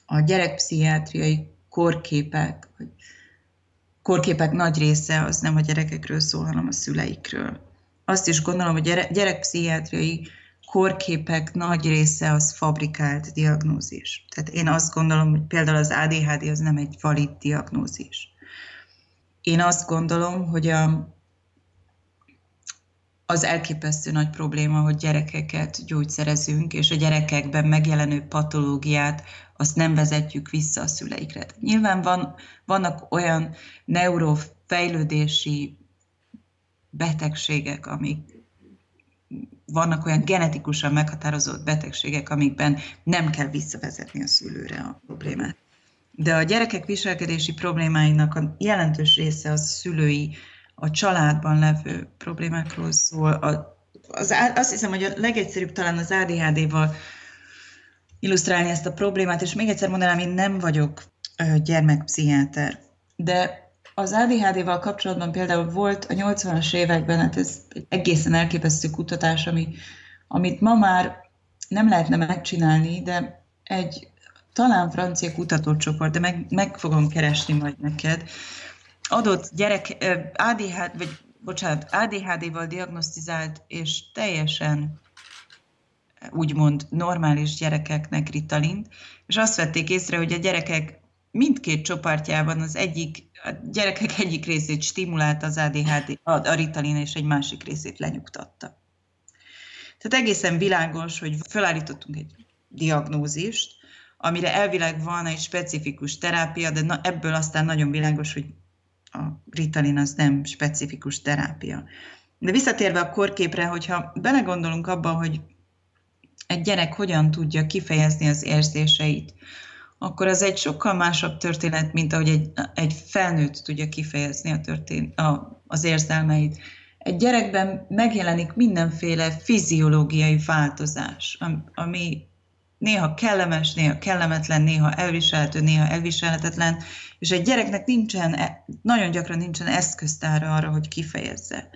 a gyerekpszichiátriai korképek, vagy korképek nagy része az nem a gyerekekről szól, hanem a szüleikről. Azt is gondolom, hogy gyere, gyerekpszichiátriai korképek nagy része az fabrikált diagnózis. Tehát én azt gondolom, hogy például az ADHD az nem egy valid diagnózis. Én azt gondolom, hogy a az elképesztő nagy probléma, hogy gyerekeket gyógyszerezünk, és a gyerekekben megjelenő patológiát azt nem vezetjük vissza a szüleikre. Nyilván van, vannak olyan neurofejlődési betegségek, amik vannak olyan genetikusan meghatározott betegségek, amikben nem kell visszavezetni a szülőre a problémát. De a gyerekek viselkedési problémáinak a jelentős része az szülői a családban levő problémákról szól. A, az, azt hiszem, hogy a legegyszerűbb talán az ADHD-val illusztrálni ezt a problémát, és még egyszer mondanám, én nem vagyok gyermekpszichiáter, de az ADHD-val kapcsolatban például volt a 80-as években, hát ez egy egészen elképesztő kutatás, ami, amit ma már nem lehetne megcsinálni, de egy talán francia kutatócsoport, de meg, meg fogom keresni majd neked, adott gyerek ADHD, vagy bocsánat, ADHD-val diagnosztizált és teljesen úgymond normális gyerekeknek ritalint, és azt vették észre, hogy a gyerekek mindkét csoportjában az egyik, a gyerekek <laughs> egyik részét stimulált az ADHD, a, ritalin, és egy másik részét lenyugtatta. Tehát egészen világos, hogy felállítottunk egy diagnózist, amire elvileg van egy specifikus terápia, de na, ebből aztán nagyon világos, hogy a Ritalin az nem specifikus terápia. De visszatérve a korképre, hogyha belegondolunk abba, hogy egy gyerek hogyan tudja kifejezni az érzéseit, akkor az egy sokkal másabb történet, mint ahogy egy, egy felnőtt tudja kifejezni a történ- a, az érzelmeit. egy gyerekben megjelenik mindenféle fiziológiai változás, ami néha kellemes, néha kellemetlen, néha elviselhető, néha elviselhetetlen, és egy gyereknek nincsen, e, nagyon gyakran nincsen eszköztára arra, hogy kifejezze.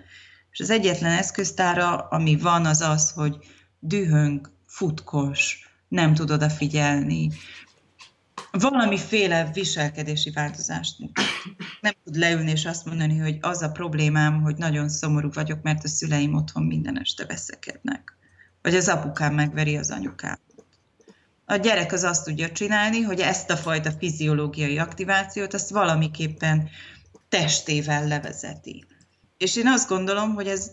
És az egyetlen eszköztára, ami van, az az, hogy dühöng, futkos, nem tud odafigyelni, valamiféle viselkedési változást. Nem tud leülni és azt mondani, hogy az a problémám, hogy nagyon szomorú vagyok, mert a szüleim otthon minden este veszekednek. Vagy az apukám megveri az anyukám. A gyerek az azt tudja csinálni, hogy ezt a fajta fiziológiai aktivációt azt valamiképpen testével levezeti. És én azt gondolom, hogy ez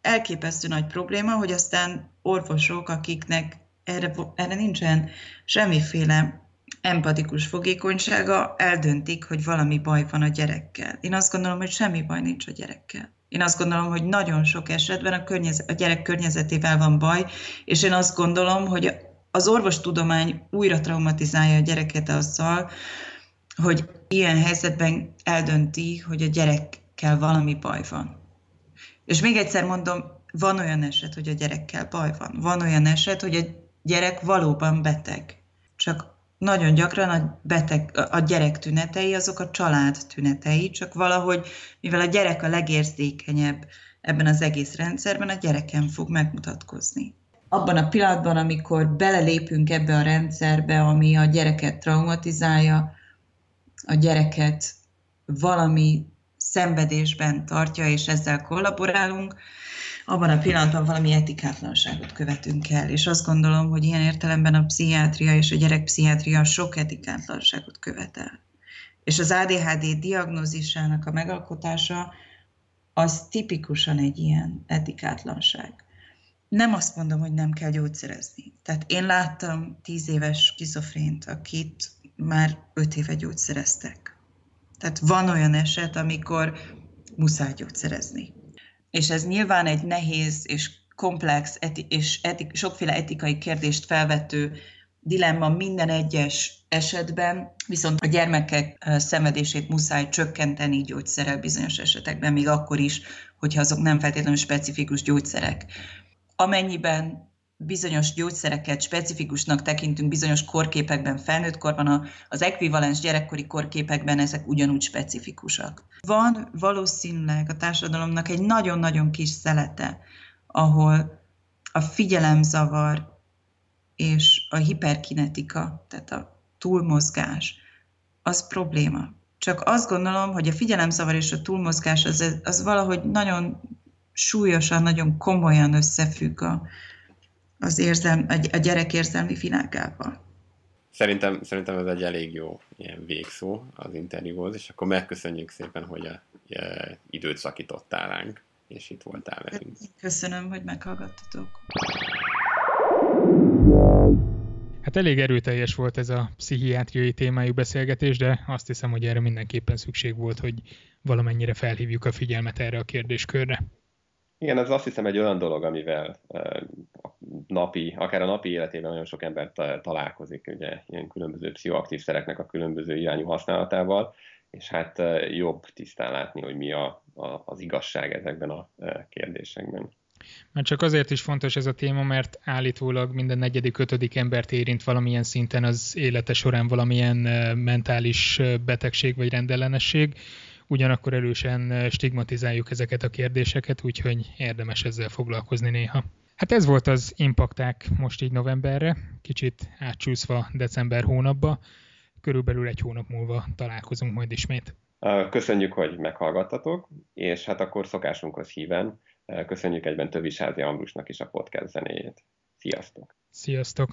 elképesztő nagy probléma, hogy aztán orvosok, akiknek erre, erre nincsen semmiféle empatikus fogékonysága, eldöntik, hogy valami baj van a gyerekkel. Én azt gondolom, hogy semmi baj nincs a gyerekkel. Én azt gondolom, hogy nagyon sok esetben a, környezet, a gyerek környezetével van baj, és én azt gondolom, hogy az orvostudomány újra traumatizálja a gyereket azzal, hogy ilyen helyzetben eldönti, hogy a gyerekkel valami baj van. És még egyszer mondom, van olyan eset, hogy a gyerekkel baj van. Van olyan eset, hogy a gyerek valóban beteg. Csak nagyon gyakran a, beteg, a gyerek tünetei azok a család tünetei, csak valahogy, mivel a gyerek a legérzékenyebb ebben az egész rendszerben, a gyereken fog megmutatkozni. Abban a pillanatban, amikor belelépünk ebbe a rendszerbe, ami a gyereket traumatizálja, a gyereket valami szenvedésben tartja, és ezzel kollaborálunk, abban a pillanatban valami etikátlanságot követünk el. És azt gondolom, hogy ilyen értelemben a pszichiátria és a gyerekpszichiátria sok etikátlanságot követel. És az ADHD diagnózisának a megalkotása az tipikusan egy ilyen etikátlanság. Nem azt mondom, hogy nem kell gyógyszerezni. Tehát én láttam tíz éves skizofrént, akit már öt éve gyógyszereztek. Tehát van olyan eset, amikor muszáj gyógyszerezni és ez nyilván egy nehéz és komplex eti- és etik- sokféle etikai kérdést felvető dilemma minden egyes esetben, viszont a gyermekek szenvedését muszáj csökkenteni gyógyszerrel bizonyos esetekben, még akkor is, hogyha azok nem feltétlenül specifikus gyógyszerek. Amennyiben bizonyos gyógyszereket specifikusnak tekintünk bizonyos korképekben, felnőtt korban, az ekvivalens gyerekkori korképekben ezek ugyanúgy specifikusak. Van valószínűleg a társadalomnak egy nagyon-nagyon kis szelete, ahol a figyelemzavar és a hiperkinetika, tehát a túlmozgás, az probléma. Csak azt gondolom, hogy a figyelemzavar és a túlmozgás az, az valahogy nagyon súlyosan, nagyon komolyan összefügg a, az érzelm, a gyerek érzelmi világával. Szerintem, szerintem ez egy elég jó ilyen végszó az interjúhoz, és akkor megköszönjük szépen, hogy a, a, időt szakítottál ránk, és itt voltál velünk. Köszönöm, hogy meghallgattatok. Hát elég erőteljes volt ez a pszichiátriai témájú beszélgetés, de azt hiszem, hogy erre mindenképpen szükség volt, hogy valamennyire felhívjuk a figyelmet erre a kérdéskörre. Igen, ez azt hiszem egy olyan dolog, amivel napi, akár a napi életében nagyon sok ember találkozik, ugye ilyen különböző pszichoaktív szereknek a különböző irányú használatával, és hát jobb tisztán látni, hogy mi a, a, az igazság ezekben a kérdésekben. Mert csak azért is fontos ez a téma, mert állítólag minden negyedik, ötödik embert érint valamilyen szinten az élete során valamilyen mentális betegség vagy rendellenesség, ugyanakkor erősen stigmatizáljuk ezeket a kérdéseket, úgyhogy érdemes ezzel foglalkozni néha. Hát ez volt az impakták most így novemberre, kicsit átcsúszva december hónapba, körülbelül egy hónap múlva találkozunk majd ismét. Köszönjük, hogy meghallgattatok, és hát akkor szokásunkhoz híven köszönjük egyben Tövisázi Ambrusnak is a podcast zenéjét. Sziasztok! Sziasztok!